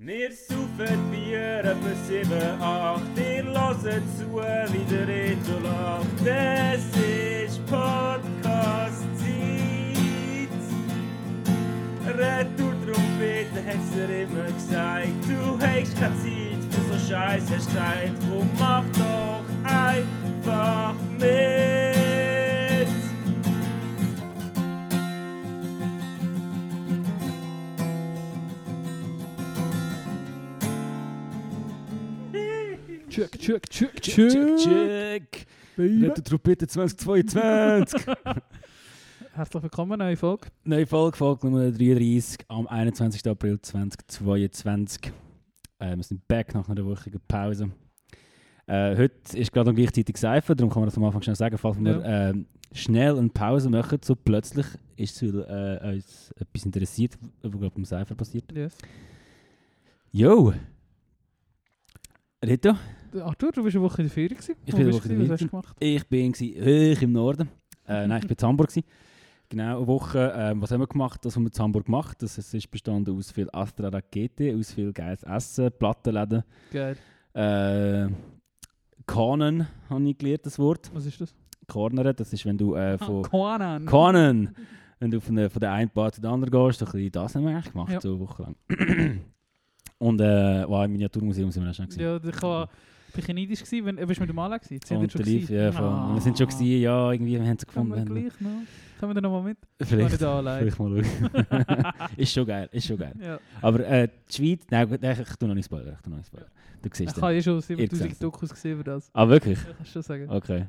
Wir saufen Bier etwa 7, 8, ihr hört zu, wie der Reto lacht. Es ist Podcast-Zeit. Retour-Trompete hat's dir immer gesagt. Du hast keine Zeit für so Scheiß, hast gesagt. Drum mach doch einfach mit. Check, check, Check, check, check. Retro Trompete 2022. Herzlich willkommen, neue Folge. Neue Folge, Folge Nummer 33 am 21. April 2022. Äh, wir sind back nach einer wöchigen Pause. Äh, heute ist gerade noch gleichzeitig Seife, darum kann man das am Anfang schnell sagen, falls wir Ja. ähm, schnell eine Pause machen, so plötzlich ist es, weil äh, uns etwas interessiert, was glaube im Seifer passiert. Yes. Yo! Rito, Arthur, du bist eine Woche in der Ferien gewesen. Ich bin eine Woche in der gewesen? Was hast du Ferien. gemacht? ich bin hoch im Norden. Äh, nein, ich bin in Hamburg. Gsi. Genau, eine Woche. Ähm, was haben wir gemacht? Das haben wir in Hamburg gemacht. Das, es ist bestanden aus viel Astra Rakete, aus viel geiles Essen, Plattenläden. Geil. Äh, Kanen habe ich gelernt, das Wort. Was ist das? Cornern, das ist, wenn du äh, von... Koanan. Kanen! Wenn du von der, von der einen Bar zu der anderen gehst, so ein bisschen das haben wir eigentlich gemacht, Ja. so eine Woche lang. Und äh, wow, im Miniaturmuseum sind wir auch schon gewesen. Ja, ich ein bisschen neidisch gewesen. Wenn, bist du mit dem Anlegen gewesen? Sind Und schon Lief, ja, voll. Ah. Wir sind schon gewesen, ja, irgendwie, wir haben Kommen gefunden. wir gleich noch? Kommen wir dann nochmal mit? Vielleicht, allein. vielleicht mal schauen. ist schon geil, ist schon geil. Ja. Aber äh, die Schweiz, nein, gut, ich, ich tu noch nicht spoilern, ich tu noch nicht spoilern. Du Ich siehst habe den. eh schon Ihr 7000 seht's. Dokus gesehen über das. Ah, wirklich? Ich kann schon sagen. Okay.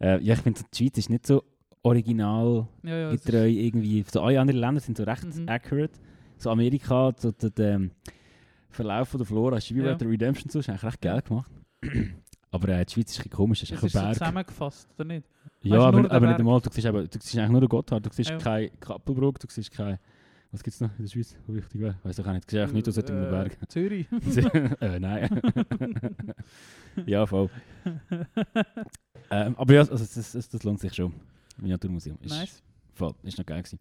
Äh, ja, ich finde, die Schweiz ist nicht so original Ja, ja. es getreu irgendwie. So alle anderen Länder sind so recht Mhm. accurate. So Amerika, so der, der ähm, Verlauf von der Flora, du wie Ja. Redemption so, ist eigentlich recht geil gemacht. Aber äh, die Schweiz ist ein komisch, ist Es ein ist so Berg. zusammengefasst, oder nicht? Ja, Weißt aber, aber nicht einmal, du siehst, eben, du siehst eigentlich nur den Gotthard, du siehst Ja. kein Kappelbruck, du siehst kein... Was gibt es noch in der Schweiz, wo wichtig wäre? Weiß ich auch nicht, du siehst eigentlich nicht aus dem Äh, Berg. Zürich. äh, nein. ja, voll. ähm, aber ja, also, das, das, das lohnt sich schon. Miniaturmuseum. Ist, nice. voll, ist noch geil gewesen.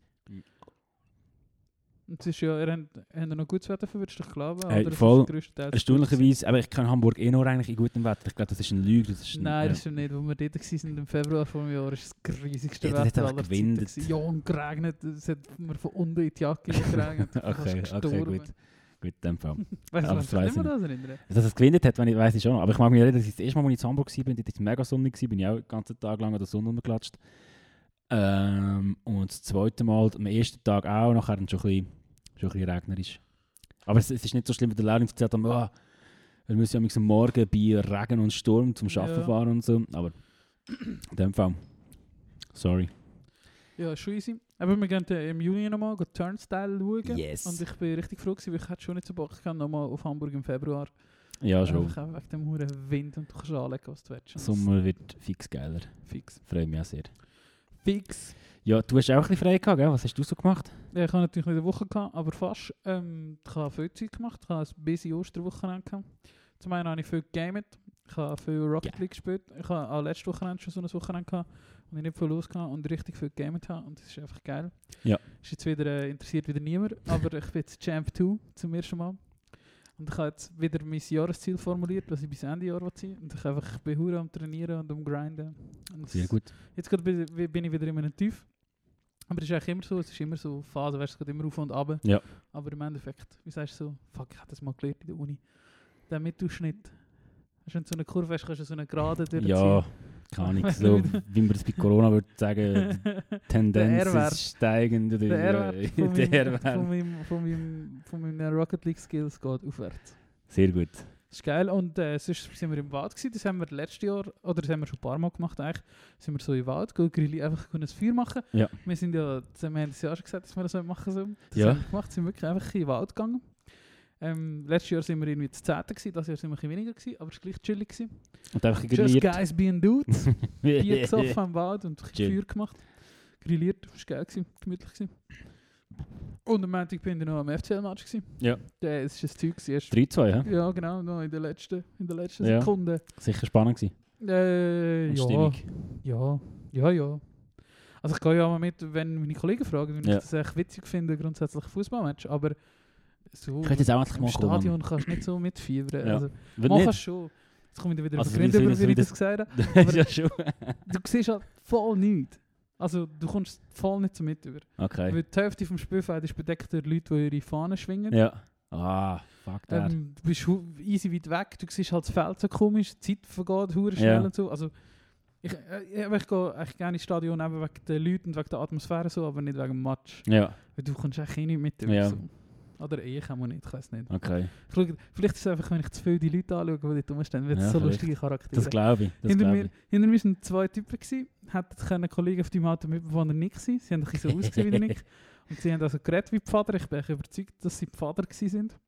Und es ist ja, ihr habt, habt ihr noch gutes Wetter verwünscht, ich glaube. Hey, oder? Voll. ist Erstaunlicherweise, aber ich kann Hamburg eh nur eigentlich in gutem Wetter. Ich glaube, das ist ein Lüge. Das ist ein, Nein, äh, das stimmt nicht. Als wir dort waren im Februar vom Jahr, ist das riesigste Ja, Wetter aller Zeiten. gewindet. Ja, und geregnet. Es hat mir von unten in die Jacke geregnet. Bin Okay, okay, gut. Gut, in dem Fall. Weißt du, was ich ich das erinnern? Dass es gewinnt hat, wenn ich, weiss ich schon noch. Aber ich mag mich erinnern, dass ich das erste Mal, als ich in Hamburg war, dort war mega sonnig, bin ich auch den ganzen Tag lang an der Sonne rumgeklatscht. Ähm, und das zweite Mal, am ersten Tag auch, nachher dann schon ein bisschen, schon ein bisschen regnerisch. Aber es, es ist nicht so schlimm, wie der Lehrling erzählt hat, oh, wir müssen ja am Morgen bei Regen und Sturm zum Arbeiten Ja. fahren und so. Aber in dem Fall, sorry. Ja, schon easy. Aber wir gehen äh, im Juni nochmal go Turnstile schauen. Yes. Und ich bin richtig froh gewesen, weil ich hätte schon nicht so Bock gehabt, nochmal auf Hamburg im Februar. Ja, schon. Einfach wegen dem hohen Wind und du kannst anlegen, was du willst. Sommer wird fix geiler. Fix. Freue mich auch sehr. Fix. Ja, du hast auch ein bisschen frei gehabt, gell? Was hast du so gemacht? Ja, ich habe natürlich nicht eine Woche gehabt, aber fast. Ähm, ich habe viel Zeit gemacht. Ich habe ein busy Osterwochenende gehabt. Zum einen habe ich viel gegamet. Ich habe viel Rocket. League gespielt. Ich habe auch letztes Wochenende schon so ein Wochenende gehabt, wo ich nicht viel los hatte und richtig viel gegamet habe. Und das ist einfach geil. Ja. Ist jetzt wieder, äh, interessiert wieder niemand, aber ich bin jetzt Champ 2 zum ersten Mal. Und ich habe jetzt wieder mein Jahresziel formuliert, was ich bis Ende Jahr will sein. Und ich, einfach, bin hure am Trainieren und am Grinden. Und Sehr gut. Jetzt gerade bin, ich wieder in einem Tief. Aber es ist eigentlich immer so, es ist immer so Phase, weißt, es geht immer auf und ab. Ja. Aber im Endeffekt, wie sagst du so, fuck, ich habe das mal gelernt in der Uni. Der Mittelschnitt. Hast du wenn du so eine Kurve hast, kannst du so eine Gerade durchziehen. Ja, keine Ahnung. So, wie- man das bei Corona würde sagen, Tendenz ist steigend. Oder, Der R-Wert von, der meinem- R-Wert. von, meinem, von, meinem, von meinen Rocket League Skills geht aufwärts. Sehr gut. Das ist geil. Und äh, sonst sind wir im Wald gewesen. Das haben wir letztes Jahr, oder das haben wir schon ein paar Mal gemacht eigentlich. Sind wir so im Wald, gehen grilli, einfach ein Feuer machen. Ja. Wir sind ja, wir haben das Jahr schon gesagt, dass wir das machen sollen. Das Ja. haben wir gemacht, sind wirklich einfach in den Wald gegangen. Ähm, letztes Jahr sind wir irgendwie zu 10. gewesen, das Jahr sind wir ein bisschen weniger gewesen, aber es war gleich chillig gewesen. Und einfach Just grilliert. guys being dudes. Bier gesoffen am Wald und ein bisschen Chill. Feuer gemacht. Grilliert, das war geil, gewesen, gemütlich gewesen. Und am Montag bin ich noch am FCL-Match. Ja. Das war ein Zeug gewesen, erst 3-2, hä? ja, genau, noch in der letzten, in der letzten Ja. Sekunde. Sicher spannend gewesen. Äh, ja, ja, ja, ja. Also ich gehe ja mal mit, wenn meine Kollegen fragen, wenn Ja. ich das echt witzig finde, grundsätzlich Fußballmatch, aber So, Ich jetzt auch endlich im mal kommen. Stadion kannst du nicht so mitfiebern. Ja. Also, mal nicht? kannst schon. Jetzt komme ich wieder Also, so wie- über, wie- ich das gesagt habe. Ja schon. Du siehst halt voll nichts. Also du kommst voll nicht so mit über. Okay. Weil die Hälfte vom Spielfeld ist bedeckt durch Leute, die ihre Fahnen schwingen. Ja. Ah, fuck that. Ähm, du bist easy weit weg, du siehst halt das Feld so komisch, die Zeit vergeht hure schnell Ja. und so. Also, ich, äh, ich gehe eigentlich gerne ins Stadion eben wegen den Leuten und wegen der Atmosphäre so, aber nicht wegen dem Match. Ja, Weil du kommst eigentlich eh nicht mit. Ja. So. Oder ich auch nicht, ich weiß nicht. okay. Ich schaue, vielleicht ist es einfach, wenn ich zu viel die Leute anschaue, die dort rumstehen, wird es Ja, so vielleicht. lustige Charaktere. Das glaube ich. Das hinter, glaub mir, ich. hinter mir waren zwei Typen, gewesen, hätten können Kollegen auf deinem Auto mitbewohner Nick sein. Sie haben ein bisschen so ausgesehen wie der Nick. Und sie haben also geredet wie Pfader. Ich bin überzeugt, dass sie Pfader gewesen sind.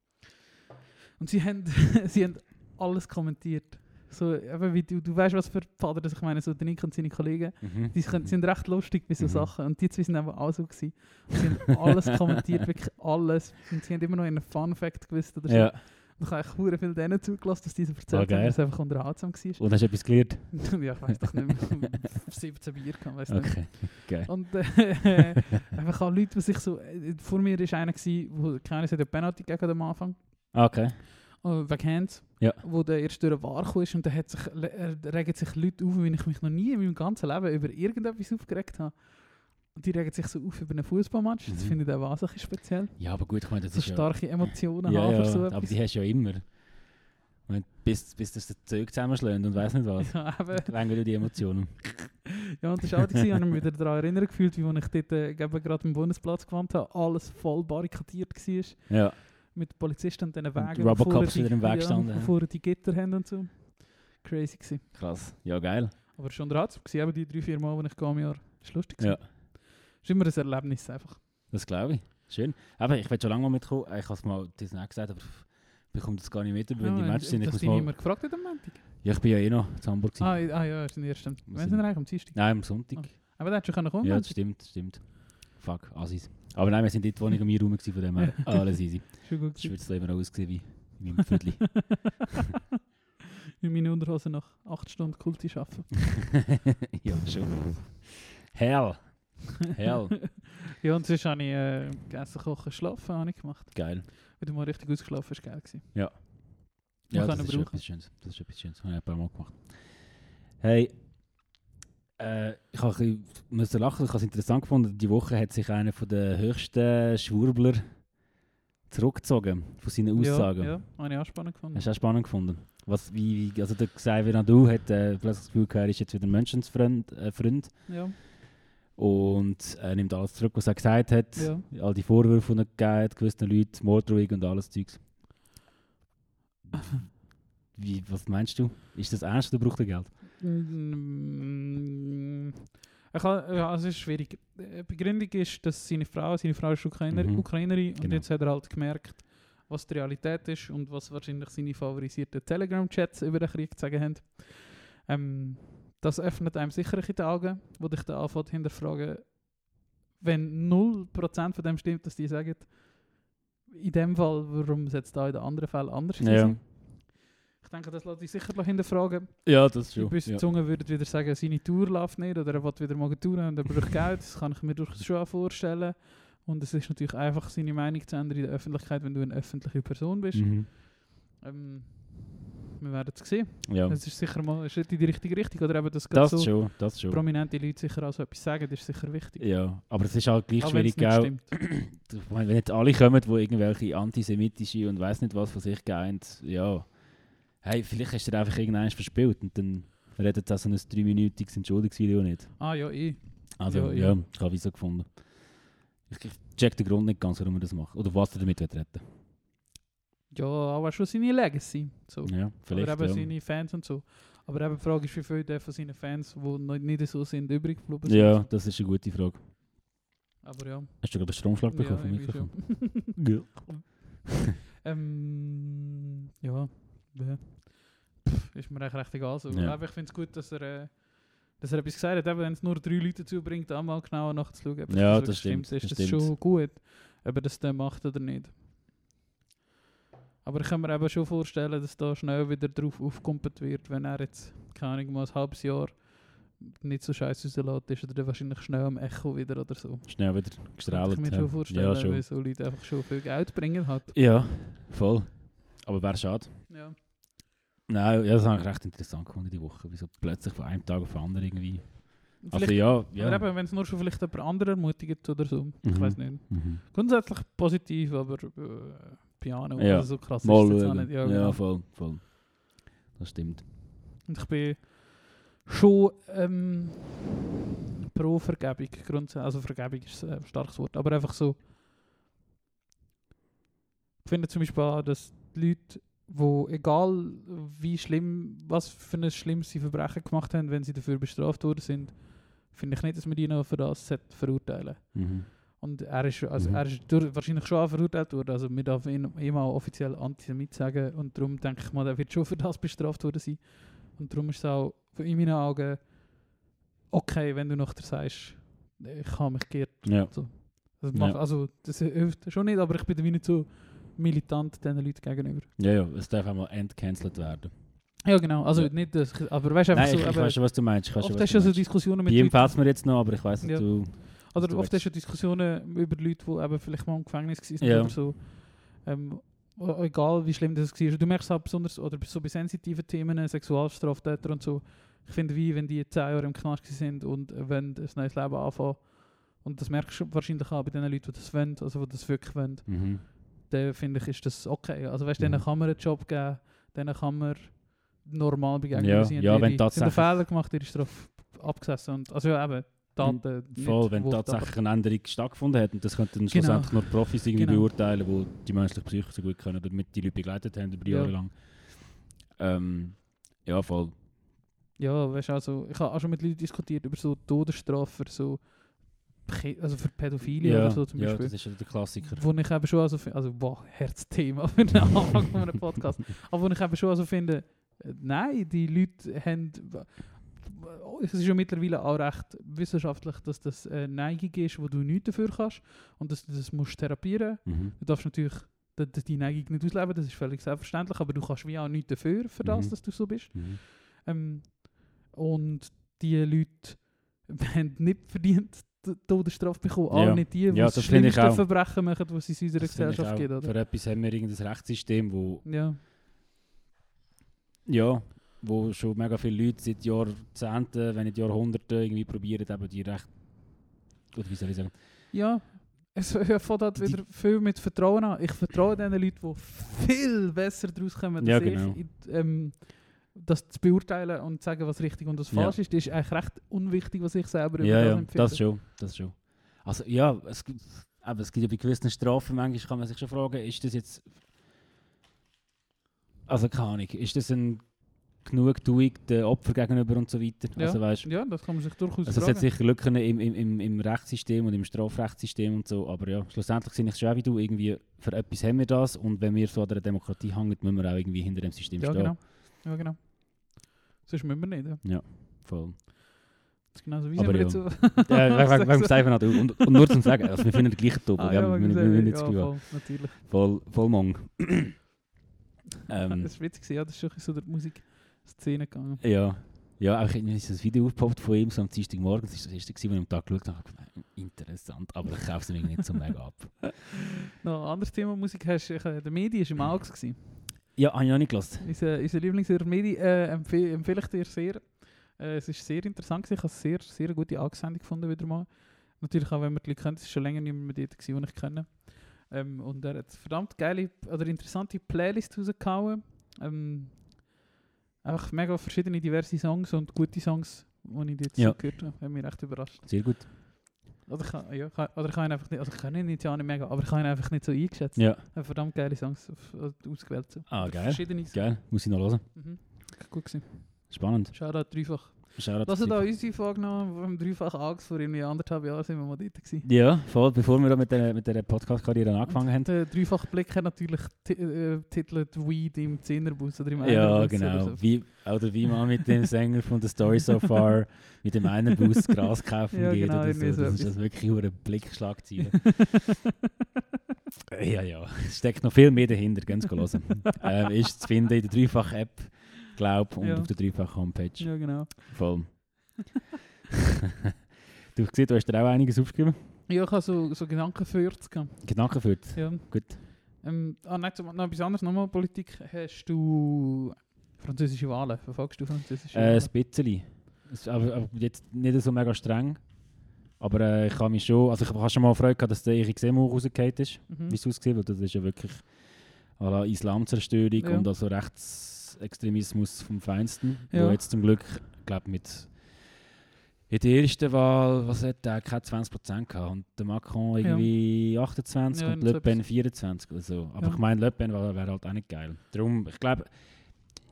Und sie haben, sie haben alles kommentiert. So, eben wie du, du weißt, was für Pfader das ich meine, so der Nick und seine Kollegen. Mhm. Die sind, sind recht lustig bei so Mhm. Sachen. Und die zwei sind einfach auch so gewesen. Und sie haben alles kommentiert, wirklich alles. Und sie haben immer noch einen Fun-Fact gewusst oder so. Ja. Und ich habe echt hure viel denen zugelassen, dass diese erzählt Ah, haben, dass es einfach unterhaltsam war. Und hast du etwas gelernt? ja, ich weiß doch nicht mehr. 17 Bier kann, weiß nicht. Okay. Und äh, einfach auch Leute, die sich so. Äh, vor mir war einer, der keiner hat eine Penalty gegeben am Anfang. Okay. Äh, wegen Hands. Ja. Wo der erst durch den War kam ist und da hat sich, äh, regen sich Leute auf, wie ich mich noch nie in meinem ganzen Leben über irgendetwas aufgeregt habe. Und die regen sich so auf über einen Fußballmatch. Das Mhm. finde ich auch wahnsinnig speziell. Ja, aber gut, ich meine, das So ist ja... starke Emotionen Ja, haben ja, so aber die hast du ja immer. Wenn, bis, bis das Zeug zusammenschlägt und weiß nicht was. ja. Länger du die Emotionen. Ja, und das war auch, ich habe mich wieder daran erinnert gefühlt, wie als ich dort äh, gerade am Bundesplatz gewandt habe, alles voll barrikadiert war. Ja. Mit den Polizisten und diesen Wegen, die Robocops die, wieder im Weg ja, standen, ja. die Gitter haben und so. Crazy gewesen. Krass. Ja, geil. Aber es war unterhaltsam, gewesen, eben die drei, vier Mal, die ich gehe im Jahr. Das war lustig. Ja. gewesen. Es ist immer ein Erlebnis einfach. Das glaube ich. Schön. Aber ich will schon lange mal mitkommen. Ich habe es mal das nicht gesagt, aber ich bekomme das gar nicht mit, wenn die Ja, Matches sind. Ich, muss mal, niemand gefragt hat am Montag. ja, ich bin ja eh noch in Hamburg. Ah, ah ja, am... Wir Wann sind wir eigentlich am Dienstag? Nein, am Sonntag. Ah. Aber der hat schon können kommen Ja, das stimmt, das stimmt. Fuck, Assis. Aber nein, wir sind dort, wo ich am Raum war, von dem her alles easy. Schon gut Das gewesen. das Leben auch ausgesehen wie in meinem Viertel. In meinen Unterhosen nach 8 Stunden Kulti arbeiten. ja, schon. Hell. Hell. ja, und sonst habe ich äh, gegessen, kochen, schlafen habe ich gemacht. Geil. Wenn du mal richtig ausgeschlafen hast, geil gewesen. Ja, Man das ist schon brauchen. etwas Schönes. Das ist etwas Schönes. Habe ich ein paar Mal gemacht. Hey, äh, ich müssen lachen. Ich habe es interessant gefunden. Die Woche hat sich einer von den höchsten Schwurbler zurückgezogen von seinen Aussagen. Ja, ja, habe ich auch spannend gefunden. Hast du auch spannend gefunden? Was, wie, wie, also der Xavier Nadu hat äh, plötzlich das Gefühl, gehabt, er ist jetzt wieder ein Menschenfreund äh, Freund Ja, und er nimmt alles zurück, was er gesagt hat. ja. All die Vorwürfe, die er gegeben gewissen Leuten, Morddrohung und alles Zeugs. Wie, was meinst du? Ist das ernst oder braucht er Geld? Mm, kann, ja, es ist schwierig. Die Begründung ist, dass seine Frau, seine Frau ist Ukrainer, Mhm. Ukrainerin und Genau. jetzt hat er halt gemerkt, was die Realität ist und was wahrscheinlich seine favorisierten Telegram-Chats über den Krieg zu sagen haben. Ähm, das öffnet einem sicher ein die Augen, wo dich dann anfängt hinterfragen, wenn 0% von dem stimmt, dass die sagen, in dem Fall, warum es da in den anderen Fällen anders Ja. Denke, das lässt sich sicher noch hinterfragen. Ja, das Die bösen Zungen würden wieder sagen, seine Tour läuft nicht oder er will wieder mal touren und er braucht Geld. Das kann ich mir durchaus schon auch vorstellen. Und es ist natürlich einfach, seine Meinung zu ändern in der Öffentlichkeit, wenn du eine öffentliche Person bist. Mhm. Ähm, wir werden es sehen. Ja, Es ist sicher mal ein Schritt in die richtige Richtung. Oder eben, dass das so schon, das schon. prominente Leute sicher auch so etwas sagen, das ist sicher wichtig. Ja, aber es ist halt gleich Auch schwierig, stimmt. Ich meine, wenn jetzt alle kommen, die irgendwelche antisemitische und weiß nicht was von sich geben, ja, hey, vielleicht hast du dir einfach irgendeines verspielt und dann redet das so ein dreiminütiges Entschuldigungsvideo nicht. Ah ja, eh. Also, Ja, ja, ja. ich habe wieso gefunden. Ich, ich check den Grund nicht ganz, warum er das macht. Oder was er damit retten Ja, aber schon seine Legacy. So. Ja, vielleicht. Oder eben ja. seine Fans und so. Aber eben die Frage ist, wie viele der von seinen Fans, die noch nicht so sind, übrig geblieben sind. ja, das ist eine gute Frage. Aber ja. Hast du gerade einen Stromschlag bekommen ja, vom Mikrofon? Ja. ähm, ja. Ja. Pff, ist mir eigentlich recht egal. So. Ja. Aber ich finde es gut, dass er, äh, dass er etwas gesagt hat. Wenn es nur drei Leute dazu bringt, auch mal genauer nachzuschauen, ob Ja, wirklich das stimmt, Ist das das stimmt. schon gut, ob er das dann macht oder nicht. Aber ich kann mir eben schon vorstellen, dass da schnell wieder drauf aufgekumpelt wird, wenn er jetzt, keine Ahnung, mal ein halbes Jahr nicht so scheiße rauslässt, ist er dann wahrscheinlich schnell am Echo wieder oder so. Schnell wieder Kann gestrahlt. ich mir ja. schon vorstellen, Ja, schon. weil so Leute einfach schon viel Geld bringen halt. Ja, voll. Aber wäre schade. Ja. Nein, ja, das habe ich recht interessant gefunden die Woche. Wieso plötzlich von einem Tag auf den anderen irgendwie. Also Vielleicht, ja, ja. Aber eben, wenn es nur schon vielleicht jemand anderer ermutigt oder so. Ich Mhm. weiß nicht. Mhm. Grundsätzlich positiv, aber äh, Piano, Ja. also so krass Mal ist es jetzt auch schauen. nicht. Ja, Ja, genau. voll, voll. Das stimmt. Und ich bin schon ähm, pro Vergebung. Grundsätzlich. Also Vergebung ist ein starkes Wort, aber einfach so. Ich finde zum Beispiel auch, dass die Leute, wo egal wie schlimm, was für ein schlimmes sie Verbrechen gemacht haben, wenn sie dafür bestraft worden sind, finde ich nicht, dass man die noch für das verurteilen Mhm. Und er ist, also Mhm. er ist durch, wahrscheinlich schon auch verurteilt worden. Also wir darf ihn ihm auch offiziell Antisemit sagen. Und darum denke ich mal, er wird schon für das bestraft worden sein. Und darum ist es auch in meinen Augen okay, wenn du nachher sagst, ich habe mich geirrt. Ja. So. Das Ja. macht, also das hilft schon nicht, aber ich bin da wie nicht so militant diesen Leuten gegenüber. ja, ja, es darf einmal entcancelt werden. Ja genau, also Ja. nicht, ich, aber weißt du einfach Nein, so, ich weiß schon, was du meinst. Ich schon, oft hast du du ja so meinst. Diskussionen mit ihm Leuten, fällt es mir jetzt noch, aber ich weiß, dass Ja. du... Oder du oft willst. hast du Diskussionen über Leute, die eben vielleicht mal im Gefängnis waren Ja. oder so. Ähm, egal wie schlimm das war. Du merkst halt besonders, oder so bei sensitiven Themen, Sexualstraftäter und so, ich finde, wie wenn die 10 Jahre im Knast sind und wenn ein neues Leben anfangen, und das merkst du wahrscheinlich auch bei den Leuten, die das wollen, also die das wirklich wollen, Mhm. Dann finde ich, ist das okay. Also weißt du, Mhm. denen kann man einen Job geben, denen kann man normal begegnen. Ja, sie ja, wenn tatsächlich- Fehler gemacht, ihre Strafe abgesessen. Und, also ja, eben, Daten Voll, wenn aber- tatsächlich eine Änderung stattgefunden hat und das könnten dann Genau. schlussendlich nur Profis irgendwie Genau. beurteilen, die die menschliche Psyche so gut können oder mit die Leute begleitet haben über die Ja. Jahre lang. Ähm, ja, voll. Ja, weißt du, also, ich habe auch schon mit Leuten diskutiert über so Todesstrafe für so also für Pädophilie Ja, oder so zum ja, Beispiel. das ist ja der Klassiker. Wo ich eben schon also, also boah, Herzthema für den Anfang von einem Podcast. Aber wo ich eben schon also finde, äh, nein, die Leute haben, es ist ja mittlerweile auch recht wissenschaftlich, dass das eine Neigung ist, wo du nichts dafür kannst und dass du das musst therapieren. Mhm. Du darfst natürlich d- d- die Neigung nicht ausleben, das ist völlig selbstverständlich, aber du kannst wie auch nichts dafür, für das, Mhm. dass du so bist. Mhm. Ähm, und die Leute haben nicht verdient die Todesstrafe bekommen. Ja. Auch nicht die, die Ja, das das schlimmste. Verbrechen machen, was es in unserer Das Gesellschaft gibt. Oder? Für etwas haben wir irgendein Rechtssystem, wo, Ja. ja, wo schon mega viele Leute seit Jahrzehnten, wenn nicht Jahrhunderten, irgendwie probieren, eben die Recht... Oder wie soll ich sagen? ja, es fängt halt wieder viel mit Vertrauen an. Ich vertraue den Leuten, die viel besser daraus kommen, Ja, als genau. ich, ähm, das zu beurteilen und zu sagen, was richtig und was Ja. falsch ist. Das ist eigentlich recht unwichtig, was ich selber über Ja, das ja, empfinde. das schon, das schon. Also ja, es gibt, aber es gibt ja bei gewissen Strafen, manchmal kann man sich schon fragen, ist das jetzt... Also keine Ahnung, ist das ein Genugtuung den Opfer gegenüber und so weiter? Ja. Also weißt Ja, das kann man sich durchaus Also es hat sicher Lücken im, im, im, im Rechtssystem und im Strafrechtssystem und so, aber ja, schlussendlich sehe ich es schon wie du, irgendwie für etwas haben wir das und wenn wir so an der Demokratie hängen, müssen wir auch irgendwie hinter dem System ja, stehen. genau. Ja, genau. Sonst müssen wir nicht. Ja. Voll. Das ist genauso wie Aber wir ja. jetzt so... Ja, wegen, wegen, dem Steifen hat und, und nur zum Sagen, also wir finden den gleichen Top, Ah, wir, ja, ich wir, wir, wir das ja, haben. voll, natürlich. Voll, voll Mong. ähm, das war witzig, ja, das ist schon so der Musikszene gegangen. ja. Ja, auch irgendwie ist ein Video aufgepoppt von ihm, so am Dienstagmorgen, das war das erste, wo ich am Tag geschaut habe, Ich interessant, aber ich kaufe es mir nicht so mega ab. Noch ein anderes Thema Musik hast ich, äh, der Medi war im Augs. Ja, habe ich noch nicht gelassen. Unser, unser Lieblingshörer Medi äh, empfehle, empfehle ich dir sehr. Äh, es ist sehr interessant gewesen. ich habe sehr, sehr gute Augsendung gefunden wieder mal. Natürlich auch, wenn man die Leute kennt, es ist schon länger nicht mehr dort gewesen, wo ich kenne. Ähm, und er hat verdammt geile oder interessante Playlist rausgehauen. Ähm, einfach mega verschiedene diverse Songs und gute Songs, die ich jetzt Ja. gehört habe. Haben mich recht überrascht. Sehr gut. Oder ich, kann- ja, ich kann- oder ich habe ihn einfach nicht, also ich kann nicht, ja nicht mega, aber ich habe ihn einfach nicht so eingeschätzt. Ja, Ja, verdammt geile Songs auf, äh, ausgewählt. So. Ah, geil. Verschiedene geil, muss ich noch hören. Mhm. Gut gewesen. Spannend. Shoutout dreifach. Shoutout Das auch dir. unsere Folge genommen, beim dreifach Angst, vor irgendwie anderthalb Jahren sind wir mal dort gewesen. Ja, voll, bevor wir da mit der, mit der Podcast-Karriere angefangen haben. Der dreifach Blick hat natürlich äh, titelt Weed im Zehnerbus oder im Ja, genau. Oder so. Wie, oder wie man mit dem Sänger von The Story So Far mit dem einen Bus Gras kaufen Ja, geht genau, oder so. irgendwie so Das ist das wirklich ein Blickschlagziel. ja, ja. Es steckt noch viel mehr dahinter, ganz hören. ähm, ist zu finden in der Dreifach-App, glaube und Ja. auf der Dreifach-Homepage. ja, genau. Voll. du hast gesehen, du hast dir auch einiges aufgeschrieben. Ja, ich habe so, so Gedanken für Gedanken für Ja. Gut. Ähm, ah, nein, zum- noch etwas anderes, nochmal Politik. Hast du französische Wahlen? Verfolgst du französische Äh, Wahlen? ein bisschen. Aber, aber jetzt nicht so mega streng. Aber äh, ich habe mich schon, also ich habe schon mal Freude gehabt, dass der Erich Seymour rausgefallen ist, Mhm. wie es aussieht, weil das ist ja wirklich à la Islamzerstörung Ja. und also Rechtsextremismus vom Feinsten, Ja. wo jetzt zum Glück, glaube mit in der ersten Wahl, was hat der, keine 20% gehabt und der Macron irgendwie 28 Ja, und Le Pen etwas. 24 oder so. Aber Ja. ich meine, Le Pen wäre wär halt auch nicht geil. Darum, ich glaube,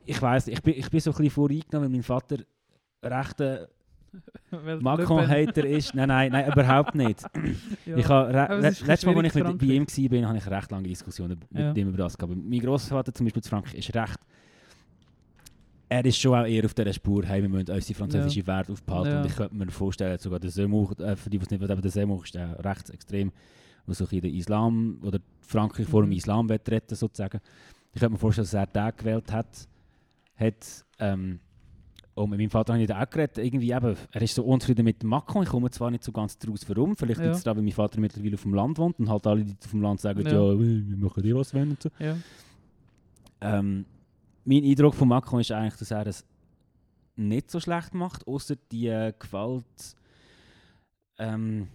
ich weiß, ich bin, ich bin so ein bisschen voreingenommen, weil mein Vater rechter Macron-Hater ist. Nein, nein, nein, überhaupt nicht. Ja. Ich letztes Mal, als ich mit, bei ihm war, habe ich recht lange Diskussionen mit Ja. ihm über das gehabt. Mein Großvater zum Beispiel zu Frankreich ist recht. Er ist schon auch eher auf dieser Spur, hey, wir müssen unsere französische Werte aufbehalten. Ja. Und ich könnte mir vorstellen, sogar der Seymour, äh, für die, die es nicht wissen, der Seymour ist der rechtsextrem, der so ein den Islam oder Frankreich vor dem Mhm. Islam will retten sozusagen. Ich könnte mir vorstellen, dass er den gewählt hat. hat ähm, und mit meinem Vater habe ich da auch geredet, irgendwie eben, er ist so unzufrieden mit dem Macron, ich komme zwar nicht so ganz daraus, warum, vielleicht Ja. liegt es daran, weil mein Vater mittlerweile auf dem Land wohnt und halt alle, die auf dem Land sagen, ja, Ja. wir machen dir was wenn und so. Ja. Ähm, mein Eindruck von Macron ist eigentlich, dass er es nicht so schlecht macht, außer die äh, Gewalt ähm,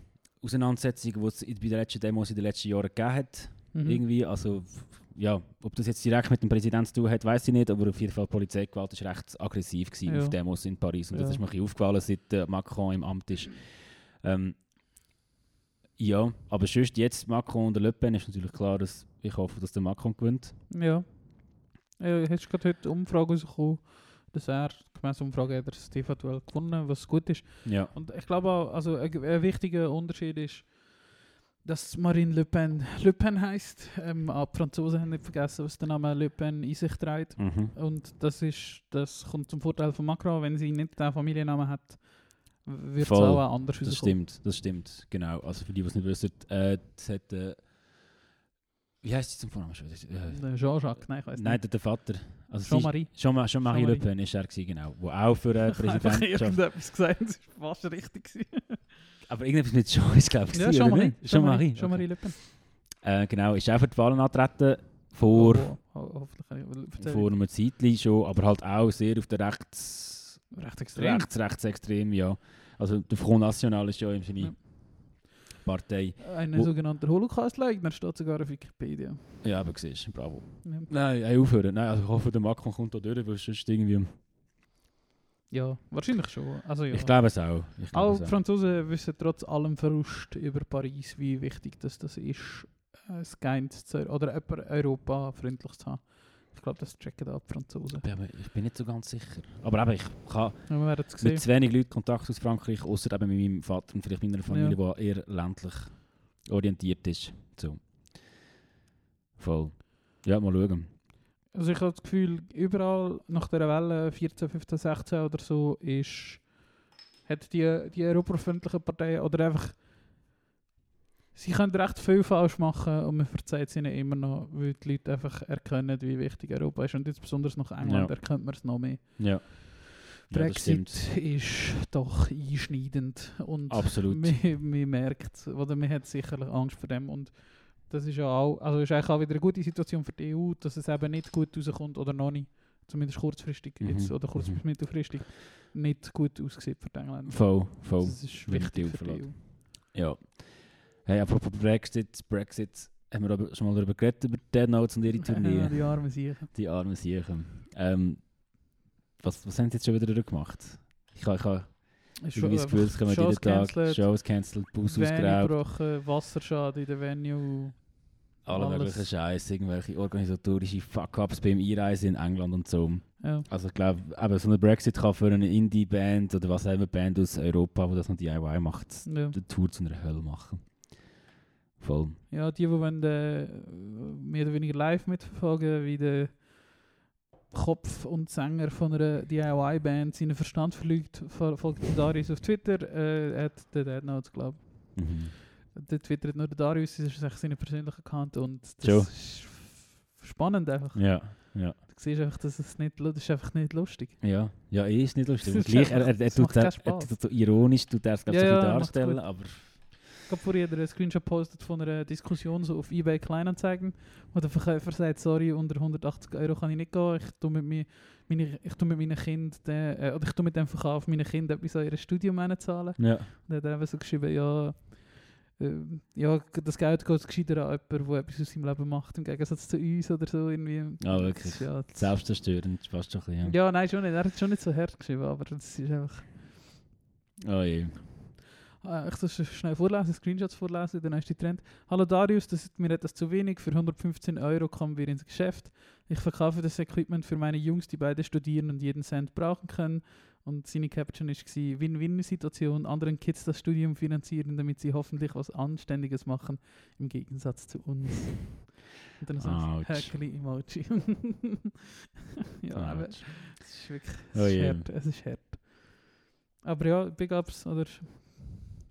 Auseinandersetzungen, die es bei den letzten Demos in den letzten Jahren gegeben hat. Mhm. Irgendwie, also ja, ob das jetzt direkt mit dem Präsidenten zu tun hat, weiß ich nicht, aber auf jeden Fall die Polizeigewalt war recht aggressiv Ja. auf Demos in Paris und das Ja. ist mir ein bisschen aufgefallen, seit äh, Macron im Amt ist. Ähm, ja, aber sonst jetzt Macron und Le Pen ist natürlich klar, dass ich hoffe, dass der Macron gewinnt. Ja. Ja, hast du gerade heute Umfrage rausgekommen, dass er, gemäß Umfrage, hat er das TV-Duell gewonnen, was gut ist. Ja, Und ich glaube auch, also ein, ein wichtiger Unterschied ist, dass Marine Le Pen Le Pen heisst. Ähm, auch die Franzosen haben nicht vergessen, was der Name Le Pen in sich trägt. mhm. Und das, ist, das kommt zum Vorteil von Macron. Wenn sie nicht den Familiennamen hat, wird es auch anders Das stimmt, das stimmt, genau. Also für die, die es nicht wissen, äh, das hat, äh, wie heißt sie zum Vornamen? Äh, Jean-Jacques, nein, ich weiß nein, nicht. der, der Vater. Also sie- Jean-Marie. Jean- Jean-Marie Le Jean-Marie. Pen ist er gewesen, genau. Wo auch für äh, Ich habe Präsidentschaft. irgendetwas gesagt, das war fast richtig. Aber irgendetwas mit Jean ist, glaube ich, ja, Jean-Marie. Jean-Marie. Jean-Marie Le Pen. okay. Äh, genau, ist auch für die Wahlen antreten. Vor, Oh, oh, vor einem Zeitchen schon, aber halt auch sehr auf der rechts, Recht extrem. rechts, rechtsextrem, ja. Also der Front National ist ja im Sinne Ja. Partei. Ein sogenannter Holocaust-Leugner steht sogar auf Wikipedia. Ja, aber siehst du, bravo. Ja. Nein, hey, aufhören. Nein, also ich hoffe, der Macron kommt da durch, weil sonst irgendwie... ja, wahrscheinlich schon. Also, ja. Ich glaube es auch. Ich glaube Auch die. Franzosen wissen trotz allem Verlust über Paris, wie wichtig das, das ist, äh, es geeint zu, oder jemand Europa freundlich zu haben. Ich glaube, das checken auch die Franzosen. Ich bin, ich bin nicht so ganz sicher. Aber eben, ich habe Ja, mit zu wenig Leuten Kontakt aus Frankreich, außer eben mit meinem Vater und vielleicht meiner Familie, die eher ländlich orientiert ist. So. Voll. Ja, mal schauen. Also ich habe das Gefühl, überall nach der Welle 14, 15, 16 oder so ist, hat die, die europafreundlichen Parteien oder einfach sie können recht viel falsch machen und man verzeiht es ihnen immer noch, weil die Leute einfach erkennen, wie wichtig Europa ist. Und jetzt besonders nach England Ja. erkennt man es noch mehr. Ja. ja Brexit stimmt. ist doch einschneidend und Absolut. man, man merkt, oder man hat sicherlich Angst vor dem und das ist ja auch, also ist eigentlich auch wieder eine gute Situation für die EU, dass es eben nicht gut rauskommt oder noch nicht, zumindest kurzfristig Mhm, jetzt oder kurz mhm. bis mittelfristig, nicht gut aussieht für die Engländer. Voll, voll. Das ist wichtig für die. EU. Ja. Hey, apropos Brexit, Brexit, haben wir schon mal darüber geredet, über Dead Notes und ihre Ja, Turniere. die armen Siechen. Die armen Siechen. Ähm, was, was haben sie jetzt schon wieder gemacht? Ich habe ich ha irgendwie das Gefühl, es kommen jeden Tag Shows cancelled, Bus ausgeraubt, Wasserschaden in der Venue. alle möglichen Scheiß, irgendwelche organisatorische Fuck-Ups beim Einreisen in England und so. Ja. Also ich glaube, eben so eine Brexit kann für eine Indie-Band oder was auch immer Band aus Europa, die das noch DIY macht, Ja. die Tour zu einer Hölle machen. Voll. Ja, die, die wollen, äh, mehr oder weniger live mitverfolgen, wie der Kopf und Sänger von einer DIY-Band seinen Verstand verlügt, fol- folgt der Darius auf Twitter, äh, er hat den Dead Notes, glaube Mhm. ich. Der twittert nur der Darius, das ist eigentlich sein persönlicher Account und das Schon. ist spannend einfach. Ja. Ja. Du siehst einfach, dass es nicht, das ist einfach nicht lustig. Ja, ja, eh ist nicht lustig. Ist gleich, er, er, er, tut er, er tut so ironisch, tut er es Ja, so ja, darstellen, aber Ich habe vorhin einen Screenshot gepostet von einer Diskussion so auf eBay Kleinanzeigen, wo der Verkäufer sagt, sorry, unter 180 Euro kann ich nicht gehen, ich tue mit, mir, meine, ich tue mit meinen Kindern, äh, oder ich tue mit dem Verkauf meinen Kindern etwas an ihr Studium zahlen. ja. Und dann hat er einfach so geschrieben, ja, äh, ja, das Geld geht gescheiter an jemanden, der etwas aus seinem Leben macht, im Gegensatz zu uns oder so. Irgendwie. Ah, Das wirklich. Ja, das- Selbstzerstörend, fast schon ein bisschen. Ja. ja, nein, schon nicht. Er hat schon nicht so hart geschrieben, aber das ist einfach... Oh je. Äh, ich soll schnell vorlesen, Screenshots vorlesen, der nächste Trend. Hallo Darius, das ist mir etwas zu wenig. Für 115 Euro kommen wir ins Geschäft. Ich verkaufe das Equipment für meine Jungs, die beide studieren und jeden Cent brauchen können. Und seine Caption war Win-Win-Situation, anderen Kids das Studium finanzieren, damit sie hoffentlich was Anständiges machen, im Gegensatz zu uns. Und dann so ein Ouch. Häkeli-Emoji. ja, Ah, aber es ist wirklich es Oh ist je. hart. Es ist hart. Aber ja, Big Ups, oder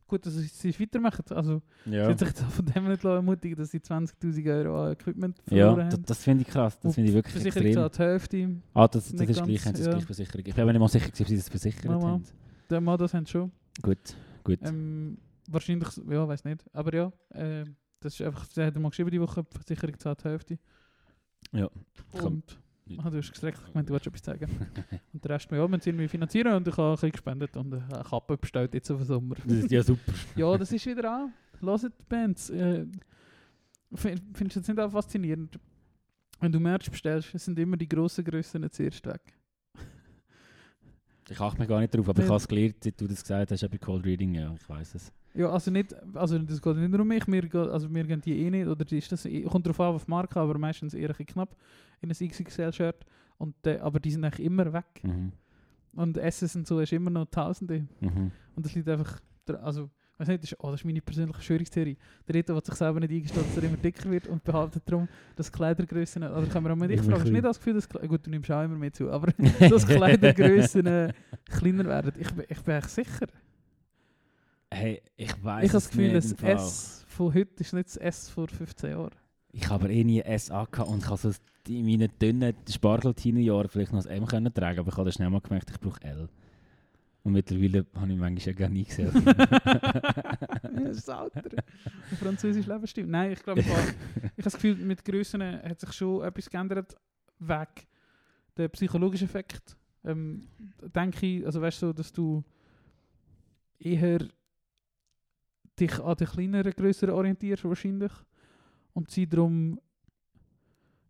gut, dass sie es weitermachen. Also, Ja, sie hat sich von dem nicht ermutigen, dass sie 20.000 Euro an Equipment ja verloren das, haben. das finde ich krass. Das finde ich wirklich Versicherung extrem. zahlt die Hälfte. Ah, das, das ist ganz, gleich, haben sie ja. gleich versichert. Ich bin mir nicht mal sicher, ob sie das versichert Mal, mal. haben. Der Mann, das haben sie schon. Gut, gut. Ähm, wahrscheinlich, ja, weiß nicht. Aber ja, äh, das ist einfach, sie hat mal geschrieben die Woche, die Versicherung zahlt die Hälfte. Ja. Und, ah, du hast gestreckt, ich meinte, du wolltest etwas sagen. und der Rest, ja, wir irgendwie finanzieren und ich habe ein bisschen gespendet und eine Kappe bestellt jetzt auf den Sommer. Das ist ja super. Ja, das ist wieder an. Hört die Bands. Äh, fin- findest du das nicht auch faszinierend? Wenn du Merch bestellst, es sind immer die grossen Grössen zuerst weg. Ich achte mich gar nicht drauf, aber ich habe es gelernt, seit du das gesagt hast, bei Cold Reading, ja, ich weiß es. Ja, also nicht, also das geht nicht nur um mich, wir, gehen- also wir gehen die eh nicht, oder ist das, kommt drauf an auf die Marke, aber meistens eher knapp in ein XXL-Shirt. Äh, aber die sind eigentlich immer weg. Mhm. Und Essen und so ist immer noch Tausende. Mhm. Und das liegt einfach, also, weiß nicht, das ist, oh, das ist meine persönliche Verschwörungstheorie. Der Rito hat sich selber nicht eingestanden, dass er immer dicker wird und behauptet darum, dass Kleidergrössen, oder können wir auch mit ich Immer frage, hast du nicht das Gefühl, dass, gut, du nimmst auch immer mehr zu, aber dass Kleidergrössen äh, kleiner werden? Ich, bin- ich bin echt sicher. Hey, ich weiß ich habe das Gefühl, nicht das. S von heute ist nicht das S vor 15 Jahren. Ich habe aber eh nie S angehabt und habe so in meinen dünnen Spargeltinen-Jahren vielleicht noch das M können tragen, aber ich habe dann schnell mal gemerkt, ich brauche L. Und mittlerweile habe ich manchmal ja gar nie gesehen. das ist das Alter. Ein französisches Lebensstil. Nein, ich glaube, ich habe das Gefühl, mit Grössen hat sich schon etwas geändert. Weg der psychologische Effekt. Ähm, denke ich, also weißt du, dass du eher dich an den kleineren, grösseren orientierst, wahrscheinlich. Und sie darum.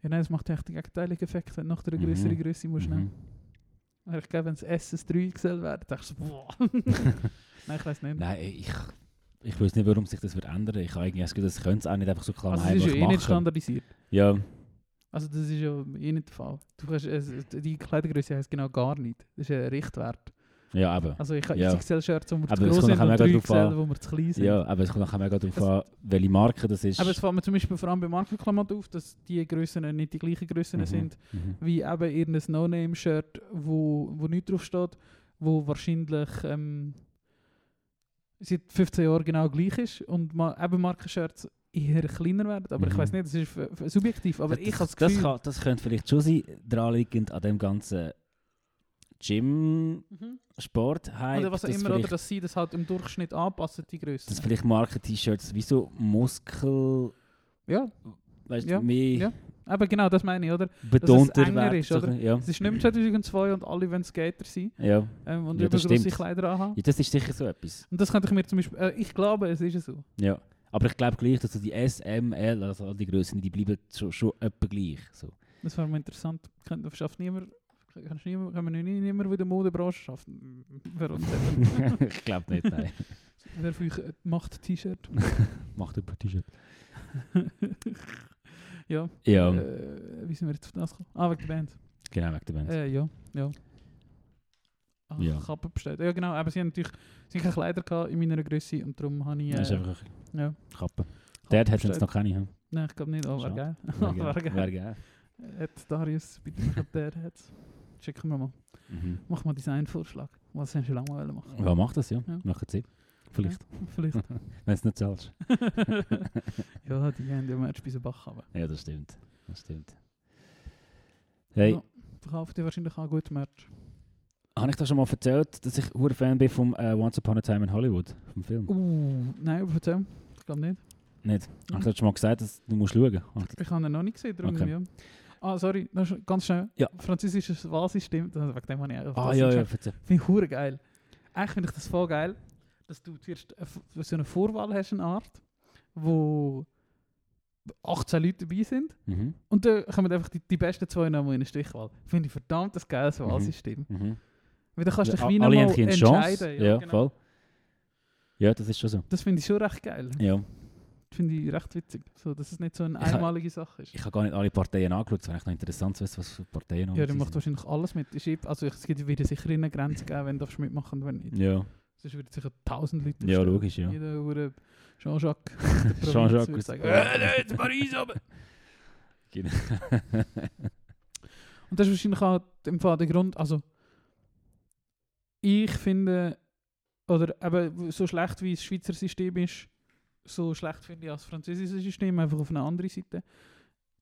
Ja, nein, das macht echt den gegenteiligen Effekt, wenn du nach einer Mhm. grösseren Größe musst Mhm. nehmen. Ich glaube, wenn es S ein 3 XL wäre, denkst du boah. nein, ich weiß nicht. Nein, ich, ich weiß nicht, warum sich das wird ändern. Ich habe irgendwie das Gefühl, das könnte es auch nicht einfach so klar Also, das ist ja heimlich eh nicht standardisiert. ja, Also das ist ja eh nicht der Fall. Du kannst, es, die Kleidergröße heißt genau gar nicht. Das ist ein Richtwert. Ja, eben. Also ich habe Ja. XXL-Shirts, wo wir Aber zu groß sind und mega 3 drauf XL, an. wo wir zu klein sind. Ja, aber es kommt nachher mega darauf Es- an, welche Marke das ist. Aber es fällt mir zum Beispiel vor allem bei Markenklamotten auf, dass die Grössen nicht die gleichen Grössen Mhm. sind, Mhm. wie eben irgendein No-Name-Shirt, wo, wo nichts drauf steht, wo wahrscheinlich ähm, seit 15 Jahren genau gleich ist und ma eben Markenshirts eher kleiner werden. Aber ich Mhm. weiß nicht, das ist subjektiv, aber ich habe das das, Gefühl... kann, das könnte vielleicht schon sein, daran liegend an dem ganzen Gym-Sport. Mhm. Oder was auch immer, oder dass sie das halt im Durchschnitt anpassen, die Größe. dass vielleicht Marken-T-Shirts wie so Muskel, Ja, weißt Ja, du, mehr ja. aber genau, das meine ich, oder? betonter enger werden. ist, so oder? Ja, Es ist nicht mehr 2002 und alle wollen Skater sein ja. ähm, und Ja, übergrosse. Kleider anhaben. ja, das ist sicher so etwas. Und das könnte ich mir zum Beispiel, äh, ich glaube, es ist so. Ja. Aber ich glaube gleich, dass so die S, M, L, also all die Grössen, die bleiben schon, schon etwa gleich. So. Das wäre mal interessant. Könnte, schafft niemand, kannst niemand, kann man nicht niemand in der Modebranche schaffen. Uns ich glaube nicht, nein. Wer für euch ein Macht-T-Shirt? Macht über T-Shirt. ja. Ja, Äh, wie sind wir jetzt auf das gekommen? Ah, wegen der Band. genau, wegen der Band. Äh, ja, ja. Ach, Ja. Kappen bestellt. Ja, genau. Aber sie haben natürlich sie haben keine Kleider gehabt in meiner Größe und darum habe ich. Äh, das ist einfach ja, eine Kappe. Kappen Dort hat bestellt. noch keine. hm? Nein, ich glaube nicht. Oh, wäre geil. Wäre geil. Hat Darius, bitte der hat. Schicken wir mal. Mhm. Mach mal Designvorschlag. Was hast du schon lange mal machen? Ja, macht das, ja. Ja. Machen sie. Vielleicht. Ja, vielleicht. Wenn es nicht zahlst. ja, die haben ja Match bei Bach haben. Ja, das stimmt. Das stimmt. Hey, Ja, verkauft die wahrscheinlich auch gut Merch. habe ich dir schon mal erzählt, dass ich ein Fan bin vom äh, Once Upon a Time in Hollywood, vom Film? Uh, nein, aber erzähl. Ich glaube nicht. Nicht? Habe ich dir schon mal gesagt, dass du musst schauen musst? Ich habe ihn noch nicht gesehen, darum Okay. ja. Ah, sorry, noch sch- ganz schnell. Ja. Französisches Wahlsystem, das- wegen dem habe ich auch Ah, ja, ja. Finde ich hure geil. Eigentlich finde ich das voll geil, dass du zuerst eine F- so eine Vorwahl hast, eine Art, wo 18 Leute dabei sind Mhm. und dann kommen einfach die, die besten zwei Namen in eine Stichwahl. Finde ich verdammt das geiles Wahlsystem. Mhm. Weil dann kannst du dich wie nochmal entscheiden. Chance. Ja, genau. voll. Ja, das ist schon so. Das finde ich schon recht geil. Ja. Finde ich recht witzig, so, dass es nicht so eine Ich ha- einmalige Sache ist. Ich habe gar nicht alle Parteien angeschaut. Es wäre eigentlich noch interessant zu wissen, was für Parteien noch Ja, der sind. macht wahrscheinlich alles mit. Eben- Also es gibt wieder sicher eine Grenze geben, wenn du mitmachen und wenn nicht. Ja, Sonst würden sicher tausend Leute ja aufstellen. logisch, ja. Jeder hure Jean-Jacques Jean-Jacques würde sagen, «Äh, nicht Paris runter!» Genau. Und das ist wahrscheinlich auch im Fall der Grund, also ich finde, oder eben so schlecht wie das Schweizer System ist, so schlecht finde ich auch das französische System, einfach auf einer anderen Seite.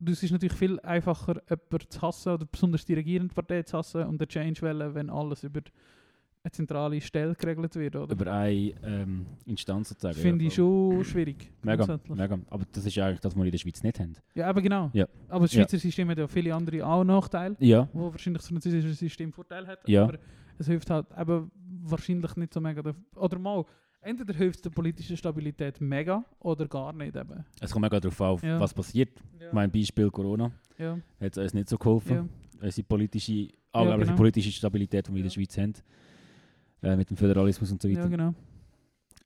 Es ist natürlich viel einfacher, jemanden zu hassen oder besonders die regierende Partei zu hassen und den Change wollen, wenn alles über eine zentrale Stelle geregelt wird, oder? Über eine ähm, Instanz sozusagen. Finde ja, ich schon schwierig. Mega, mega. Aber das ist eigentlich das, was wir in der Schweiz nicht haben. Ja, aber genau. Ja. Aber das Ja. Schweizer System hat ja viele andere auch Nachteile, Ja, wo wahrscheinlich das französische System Vorteil hat. Ja. Aber es hilft halt eben wahrscheinlich nicht so mega. der- Oder mal, entweder hilft es der politischen Stabilität mega oder gar nicht eben. es kommt mega darauf an, Ja. was passiert. Ja. Mein Beispiel Corona ja. hat es uns nicht so geholfen. Ja. Unsere politische, angebliche genau. politische Stabilität, die wir in der Ja. Schweiz haben. Äh, mit dem Föderalismus und so ja, weiter. genau.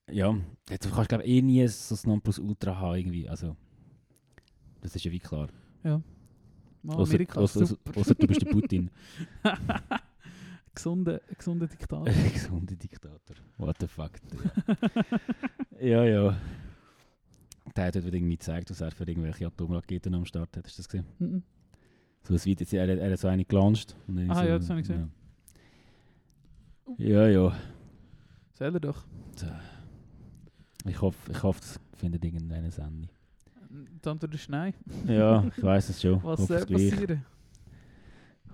Ja, jetzt du kannst glaube eh nie so das Nonplusultra haben irgendwie. Also, das ist ja wie klar. Amerika ausser- super. Ausser du bist der Putin. gesunde, gesunde Diktator. Gesunde Diktator. What the fuck. ja, ja. Der hat wieder irgendwie gezeigt, was er für irgendwelche Atomraketen am Start hat. Hast du das gesehen? Mhm. So ein Video, er, er hat so eine gelauncht. dann Ah, so, ja, das habe ich gesehen. Ja, ja. ja. Sag er doch. Ich hoffe, ich hoffe, das findet irgendeine Ende. Die Antwort ist nein. Ja, ich weiß es schon. Was soll passieren?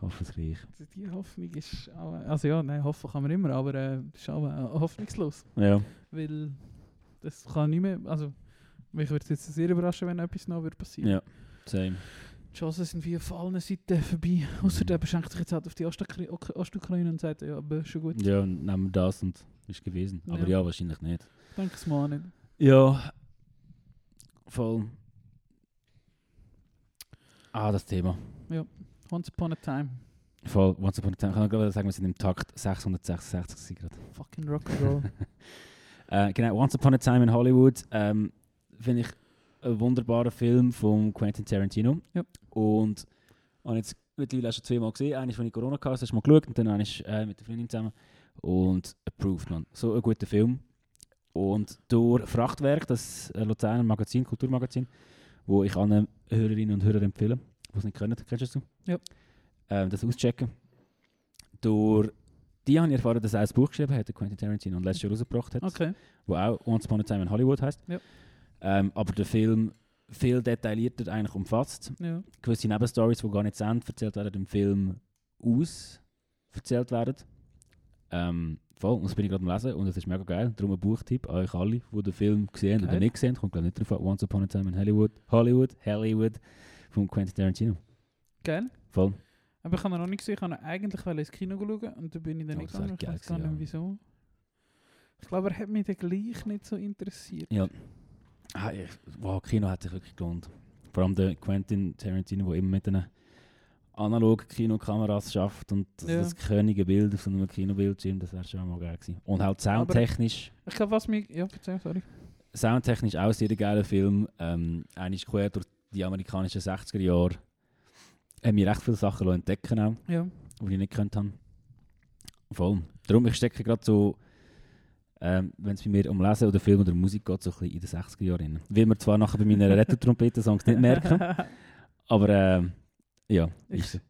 Ich hoffe es gleich. Also Die Hoffnung ist auch, also ja, nein, hoffen kann man immer, aber äh, ist auch äh, hoffnungslos. Ja, Weil das kann nicht mehr, also mich würde es jetzt sehr überraschen, wenn etwas noch würde passieren. ja. Same. Die Chancen sind wie auf allen Seiten vorbei. Außer der beschränkt sich jetzt halt auf die Ostukraine und sagt, ja, aber schon gut. Ja, nehmen wir das und ist gewesen. Aber Ja. ja, wahrscheinlich nicht. Ich denke es mal nicht. Ja, voll. Ah, das Thema. Once upon a time. Voll. Once upon a time. Ich kann gerade sagen, wir sind im Takt 666 gewesen gerade. Fucking Rock'n'Roll. Äh, genau, Once Upon a Time in Hollywood ähm, finde ich ein wunderbarer Film von Quentin Tarantino. Ja. Und habe jetzt mittlerweile schon zweimal gesehen. Einmal, als ich Corona hatte, hast du mal geschaut und dann einmal äh, mit der Freundin zusammen. Und approved, man. So ein guter Film. Und durch Frachtwerk, das Luzerner Magazin, Kulturmagazin, wo ich allen Hörerinnen und Hörern empfehle, die es nicht können, kennst du das? Ja. Ähm, das auschecken. Durch die habe ich erfahren, dass er ein Buch geschrieben hat, Quentin Tarantino, und letztes Jahr rausgebracht hat Okay. wo auch Once Upon a Time in Hollywood heißt. Ja. Ähm, aber der Film viel detaillierter eigentlich umfasst. Ja. Gewisse Nebenstories, die gar nicht zu Ende erzählt werden, im Film aus erzählt werden. Ähm, voll, und das bin ich gerade am Lesen und es ist mega geil. Darum ein Buchtipp an euch alle, die den Film gesehen oder Geil. nicht gesehen haben. Kommt glaube ich nicht drauf an. Once Upon a Time in Hollywood, Hollywood, Hollywood von Quentin Tarantino. Geil. Voll. Aber ich habe ihn noch nicht gesehen. Ich wollte eigentlich ins Kino schauen und dann bin ich dann Oh, nicht gegangen. Ich weiß gar nicht gewesen, wieso. Ich glaube, er hat mich dann gleich nicht so interessiert. Ja. Ah, ich, wow, Kino hat sich wirklich gelohnt. Vor allem der Quentin Tarantino, der immer mit den analogen Kinokameras schafft und das, Ja. das könige Bild auf so einem Kinobildschirm, das wäre schon mal geil gewesen. Und halt soundtechnisch, Ich glaube, was mich... Ja, erzähl, sorry. soundtechnisch auch sehr geiler Film. Ähm, eigentlich quer durch die amerikanischen 60er Jahre. Haben mir recht viele Sachen entdecken auch, Ja. die ich nicht gekannt habe. Voll. Darum, ich stecke gerade so, ähm, wenn es bei mir um Lesen oder Film oder Musik geht, so ein bisschen in den 60er Jahren. Will man zwar nachher bei meinen Retro-Trompeten-Songs nicht merken, aber ähm, ja, ist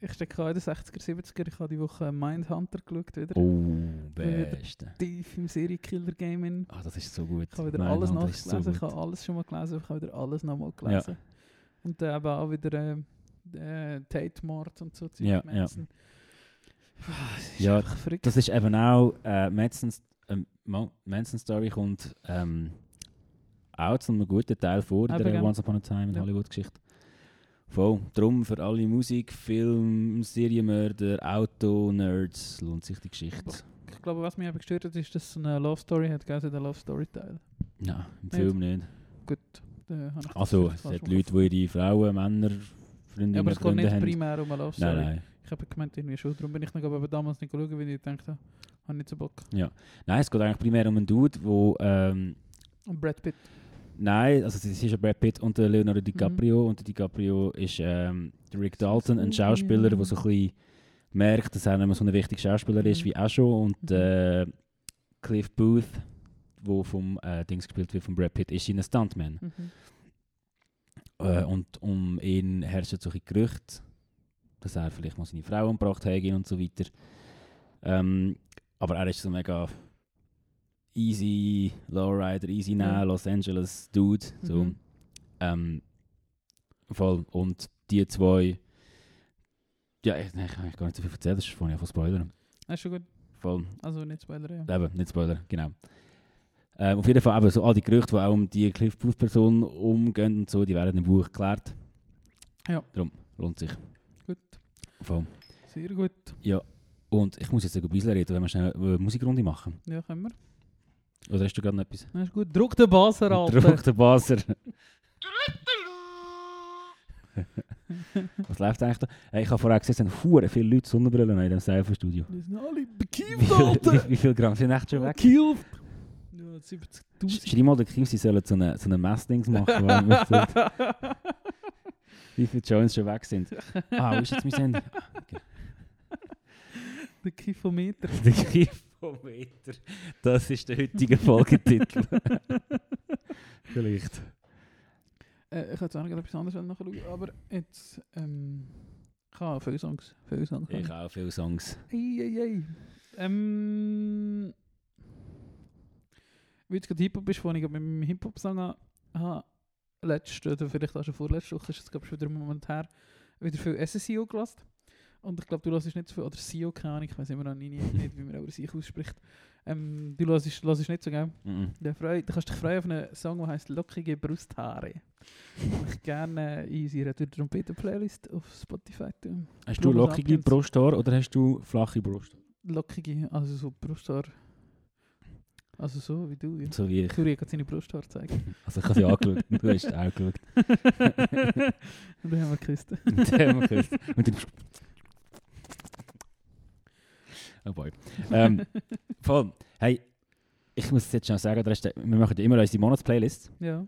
Ich stecke auch in den 60er, 70er. Ich habe die Woche Mindhunter geschaut wieder. Oh, beste. Tief im Serienkiller-Game. in. Ah, das ist so gut. Ich habe wieder Nein, alles nachgelesen. so ich habe alles schon mal gelesen. Ich habe wieder alles nochmal gelesen. Und dann eben auch wieder äh, äh, Tate-Mord und so. Ja, ja. Es ist Ja, verrückt. Das ist eben auch äh, Manson's, ähm, Manson Story kommt ähm, auch zu einem guten Teil vor in Eben, der gell? Once Upon a Time in Ja. Hollywood-Geschichte. Voll. Drum für alle Musik, Film, Serienmörder, Auto-Nerds lohnt sich die Geschichte. Ich glaube, was mich eben gestört hat, ist, dass es eine Love Story hat, gell, so der Love Story Teil. Ja, im? Film nicht. Gut, habe ich das Also, es hat Leute, die ihre Frauen, Männer, Ja, Freundinnen, aber es geht nicht haben. primär um Love Story. Nein, nein. Ich habe gemeint, irgendwie schon. Darum bin ich noch aber damals nicht schauen, weil ich dachte, habe nicht so Bock. Nein, es geht eigentlich primär um einen Dude, wo ähm, Und Brad Pitt. Nein, also es ist ja Brad Pitt und der Leonardo Mhm. DiCaprio. Und der DiCaprio ist ähm, der Rick Dalton, ein Schauspieler, ja. der so ein bisschen merkt, dass er nicht mehr so ein wichtiger Schauspieler ist Mhm. wie auch schon. Und Mhm. äh, Cliff Booth, wo vom äh, Dings gespielt wird, von Brad Pitt, ist ein Stuntman. Mhm. Äh, und um ihn herrschen solche Gerüchte, dass er vielleicht mal seine Frau umgebracht hat und so weiter. Ähm, aber er ist so mega easy Lowrider, easy Ja. nah, Los Angeles Dude. So. Mhm. Ähm, voll. Und die zwei. Ja, ich, ich kann gar nicht so viel erzählen, das ist vorhin von Spoiler. Das ist schon gut. Voll. Also nicht Spoiler, ja. Eben, nicht Spoiler, genau. Ähm, auf jeden Fall eben so all die Gerüchte, die auch um die Cliff Proof Person umgehen und so, die werden im Buch geklärt. Ja. Darum lohnt sich. Gut. Voll. Sehr gut. Ja. Und ich muss jetzt ein bisschen reden, wenn wir schnell eine Musikrunde machen. Ja, können wir. Oder hast du gerade noch etwas? Nein, ist gut. Druck den Baser, Alter. Druck den Baser. Was läuft eigentlich da? Ich habe vorher gesehen, es haben viele Leute Sonnenbrillen in diesem Selfie-Studio. Die sind alle bekifft, Alter! Wie, wie, wie viel Gramm sind echt schon weg? Bekifft! Schreib mal den Kim, sie sollen so einen so eine Messdings machen. weil wie viele Jones schon weg sind. Ah, wo ist jetzt mein Handy? Ah, okay. Der Kifometer. Der Kifometer. Das ist der heutige Folgetitel. Vielleicht. Äh, ich hätte auch noch etwas anderes nachschauen, aber jetzt... Ähm, ich habe viele Songs. Viele Songs. Ich auch viele Songs. Ei, ei, ei. Ähm wie jetzt gerade Hip-Hop ist, wo ich mit meinem Hip-Hop-Song habe, letzte oder vielleicht auch schon vorletzte Woche, ist es glaube ich wieder einen Moment her, wieder viel SSEO gelassen. Und ich glaube, du hörst nicht so viel, oder SEO, keine Ahnung, ich weiß immer noch nie, nicht, wie man über sich ausspricht. Ähm, du hörst, hörst nicht so, gell? Mhm. Der freu, du kannst dich freuen auf einen Song, der heißt Lockige Brusthaare. Ich gerne in unsere Trompeten-Playlist auf Spotify tun. Hast du Promo lockige Sapiens. Brusthaar oder hast du flache Brust? Lockige, also so Brusthaar. Also so wie du. Ja. So wie ich. Suri hat seine Brusthaar zeigen. Also ich habe sie angeschaut. Du hast auch geschaut. Und dann haben wir geküsst. Und dann haben wir geküsst. Und dann... Oh boy. Ähm, voll. Hey, ich muss es jetzt schon sagen, wir machen ja immer unsere Monatsplaylist. ja,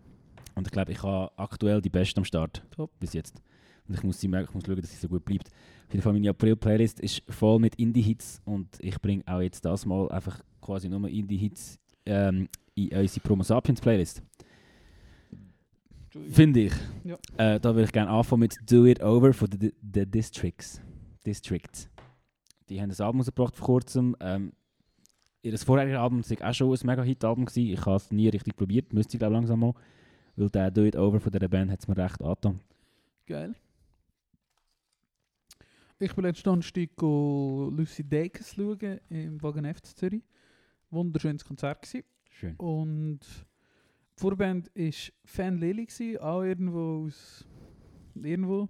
Und ich glaube, ich habe aktuell die beste am Start. Top. Bis jetzt. Und ich muss, sie merken, ich muss schauen, dass sie so gut bleibt. Auf jeden Fall, meine April-Playlist ist voll mit Indie-Hits. Und ich bringe auch jetzt das mal einfach quasi nur Indie-Hits ähm, in unsere Promo Sapiens-Playlist. Finde ich. Ja. Äh, da würde ich gerne anfangen mit Do It Over von The, The Districts. District. Die haben ein Album rausgebracht vor kurzem. Ähm, ihr vorheriges Album war auch schon ein mega Hit-Album. Ich habe es nie richtig probiert, müsste ich glaube langsam mal. Weil der Do It Over von dieser Band hat es mir recht angetan. geil. Ich bin letzten Donnerstag Lucy Dacus schauen im Wagen F Zürich. Wunderschönes Konzert gewesen. Schön. Und die Vorband war Fan Lily, gewesen, auch irgendwo aus. irgendwo.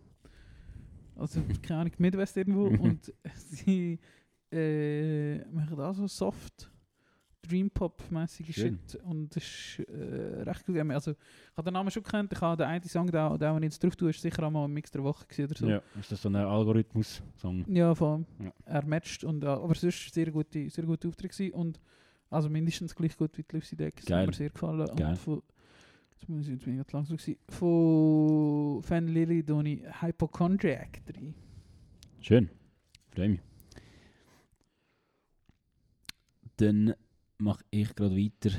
Also, keine Ahnung, Midwest irgendwo. Mhm. und sie äh, machen da so soft, Dream Pop-mäßige Schön. Shit. Und das ist äh, recht gut. Also, ich habe den Namen schon gekannt. Ich habe den einen Song, den, den ich jetzt drauf tue, ist sicher einmal im Mix der Woche oder so. Ja, ist das so ein Algorithmus-Song? Ja, vor allem. Ja. Er matcht. Und, äh, aber sonst sehr gute, sehr gute Auftritt. Und also mindestens gleich gut wie die Lucy Deck. Das Geil. hat mir sehr gefallen. Geil. Und von, jetzt, muss ich, jetzt bin ich langsam gewesen. Von Fan Lily ich Hypochondriac 3. Schön. Freue mich. Dann mache ich gerade weiter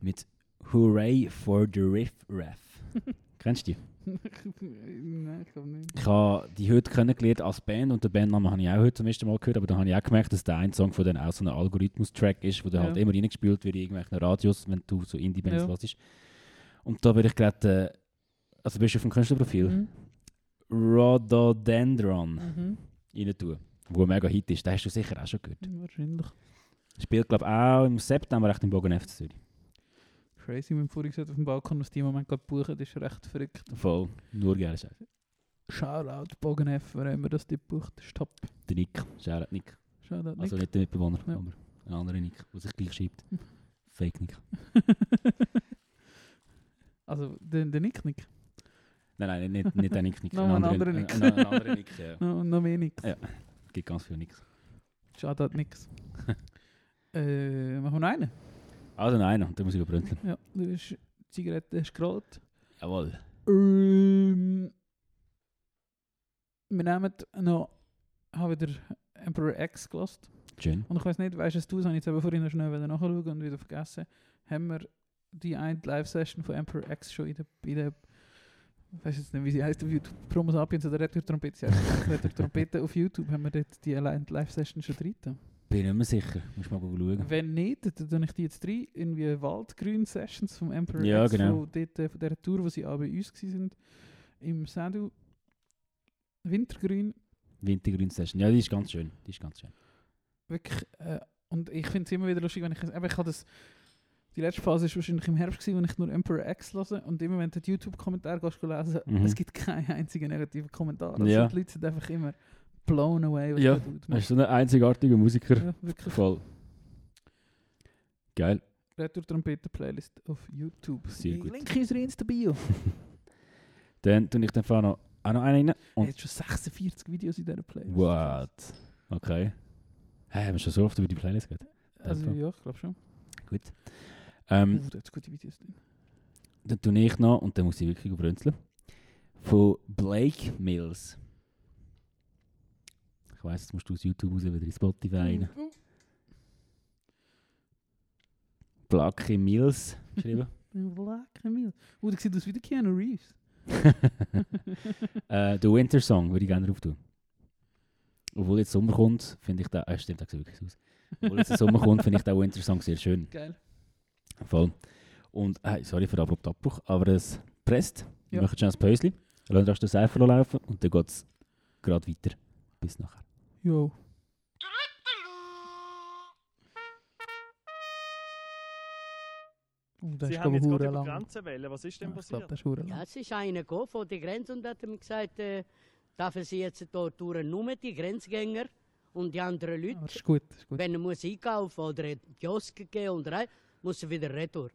mit Hooray for the Riff Raff. Kennst du die? Nein, ich glaube nicht. Ich habe die heute kennengelernt als Band und den Bandnamen habe ich auch heute zum ersten Mal gehört, aber dann habe ich auch gemerkt, dass der ein Song von denen auch so ein Algorithmus-Track ist, wo der Ja. halt immer reingespielt wird in irgendwelchen Radios, wenn du so Indie-Bands Ja. hörst. Und da bin ich gerade, äh, also bist du auf dem Künstlerprofil, Mhm. Rhododendron Mhm. rein tun. Wo ein mega Hit ist. Den hast du sicher auch schon gehört. Wahrscheinlich. Spielt, glaube ich, auch im September recht im Bogen F Zürich. Crazy, wenn vorhin gesagt auf dem Balkon, was die im Moment gerade buchen, ist recht verrückt. Voll. Nur geil Scheiße. Shoutout Bogen F, wer immer das die bucht, ist top. Der Nick. Shoutout Nick. Shoutout Nick. Also nicht der Mitbewohner, Ja. aber ein anderer Nick, der sich gleich schreibt. Fake Nick. also der, der Nick Nick. Nein, nein, nicht, nicht der Nick. Nick. Noch ein anderer Nick. Ein, ein anderer Nick, ja. No, noch mehr Nicks. Ja. Gibt ganz viele Nicks. Shoutout Nicks. äh, machen wir noch einen? Also nein, da muss ich brünzeln. Ja, du hast die Zigarette hast gerollt. Jawohl. Ähm, wir nehmen noch, habe wieder Emperor X gelost. Schön. Und ich weiß nicht, weißt du das habe ich jetzt vorhin noch schnell wieder nachschauen und wieder vergessen, haben wir die eine Live-Session von Emperor X schon in der, in der ich weiß jetzt nicht, wie sie heißt auf YouTube, Promo Sapiens oder Retour Trompete, sie heißt Trompete auf YouTube, haben wir dort die Live-Session schon drin. Bin nicht mehr sicher. Muss mal schauen. Wenn nicht, dann tue ich die jetzt rein, irgendwie Waldgrün-Sessions vom Emperor Ja, X, genau. von, dort, äh, von dieser Tour, wo sie auch bei uns waren, im Sadu. Wintergrün, Wintergrün Session. Ja, die ist ganz schön. Die ist ganz schön. wirklich, äh, und ich finde es immer wieder lustig, wenn ich, eben, ich habe das, die letzte Phase war wahrscheinlich im Herbst, gewesen, wenn ich nur Emperor X höre und immer wenn du die YouTube-Kommentare gehst lesen, Mhm. es gibt keinen einzigen negativen Kommentar. Also Ja. Die Leute sind einfach immer blown away, was Ja, Er ist so ein einzigartiger Musiker. Ja, wirklich. Voll. Geil. Retour Trompete Playlist auf YouTube. Sehr gut. Link in unserer Insta-Bio. Dann tue ich Fall noch, auch noch einen rein. Er Und hat schon 46 Videos in dieser Playlist. What? Okay. Hey, haben wir schon so oft über die Playlist geredet? Also ja, ich glaube schon. Gut. Ähm, Uh, da hat gute Videos drin. dann tue ich noch, und dann muss ich wirklich brünzeln, von Blake Mills. Ich weiss, jetzt musst du aus YouTube raus wieder in Spotify rein. Mhm. Mills geschrieben. Black Emil. Uh, da sieht aus wie der Keanu Reeves. äh, der Winter Song würde ich gerne drauf tun. Obwohl jetzt Sommer kommt, finde ich den. Äh, stimmt, der sieht wirklich aus. Obwohl jetzt der Sommer kommt, finde ich den Winter Song sehr schön. Geil. Voll. Und, äh, sorry für den abrupten Abbruch, aber es presst. Wir Ja. machen schnell ein Päuschen. Euch den Seifer laufen und dann geht es gerade weiter. Bis nachher. Jo. Oh, das Sie ist haben jetzt gerade über lang. Grenzen wählen. Was ist denn Ja, passiert? das ist Ja, es ist einer gekommen von der Grenze und hat ihm gesagt, äh, dürfen Sie jetzt dort durch nur die Grenzgänger und die anderen Leute, Aber das ist gut, das ist gut. wenn er muss einkaufen oder in die Kiosk gehen und rein, muss er wieder retour.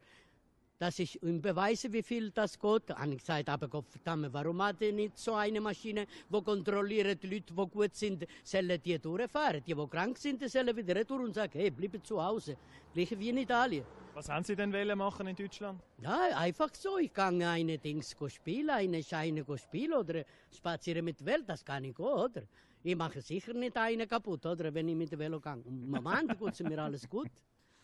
Das ist um beweisen, wie viel das geht. Habe ich gesagt, aber Gott verdammt, warum hat er nicht so eine Maschine, die kontrolliert, die Leute, die gut sind, sollen die durchfahren. Die, die krank sind, die sollen wieder retour und sagen, hey, bleib zu Hause. Gleich wie in Italien. Was haben Sie denn wollen machen in Deutschland? Ja, einfach so. Ich kann eine Dings spielen, eine Scheine go spielen oder spazieren mit der Welt, das kann ich auch, oder? Ich mache sicher nicht eine kaputt, oder? Wenn ich mit der Velo gehe. Im Moment geht es mir alles gut.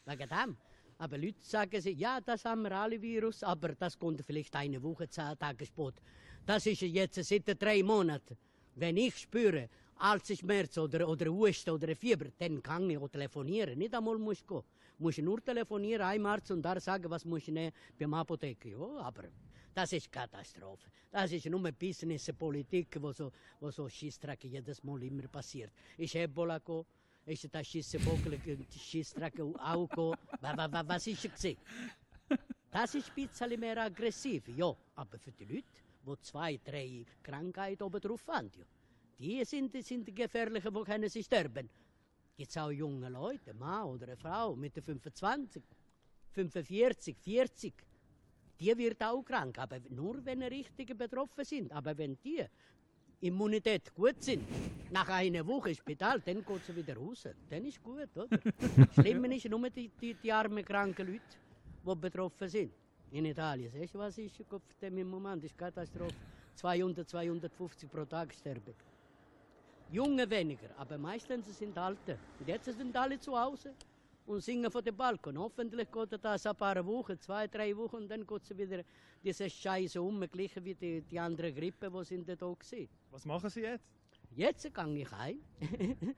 Wegen dem. Aber Leute sagen sie, ja, das haben wir alle Virus, aber das kommt vielleicht eine Woche, zehn Tage später. Das ist jetzt seit drei Monaten. Wenn ich spüre, Halsschmerz oder, oder Husten oder Fieber, dann kann ich auch telefonieren. Nicht einmal muss ich gehen. Muss nur telefonieren, einem Arzt und da sagen, was muss ich nehmen beim Apotheke. Ja, aber das ist Katastrophe. Das ist nur Business, Politik, wo so, wo so Schissdreck jedes Mal immer passiert. Ist Ebola gekommen, auch gekommen. Wa- wa- wa- Was ist es gewesen? Das ist ein bisschen mehr aggressiv, ja. Aber für die Leute, die zwei, drei Krankheiten oben drauf haben, ja, die sind, sind die gefährlichen, die können sie sterben. Gibt auch junge Leute, ein Mann oder eine Frau mit 25, 45, 40, die wird auch krank, aber nur wenn die Richtigen betroffen sind. Aber wenn die Immunität gut sind, nach einer Woche Spital, dann geht sie wieder raus. Dann ist gut, oder? Schlimm ist nur die, die, die armen, kranken Leute, die betroffen sind. In Italien. Siehst du, was ist im Moment? Das ist Katastrophe. 200, 250 pro Tag sterben. Junge weniger, aber meistens sind Alte. Und jetzt sind alle zu Hause und singen von dem Balkon. Hoffentlich geht das ein paar Wochen, zwei, drei Wochen, und dann geht sie wieder diese Scheiße um, gleich wie die, die andere Grippe, die sind da waren. Was machen Sie jetzt? Jetzt gehe ich heim.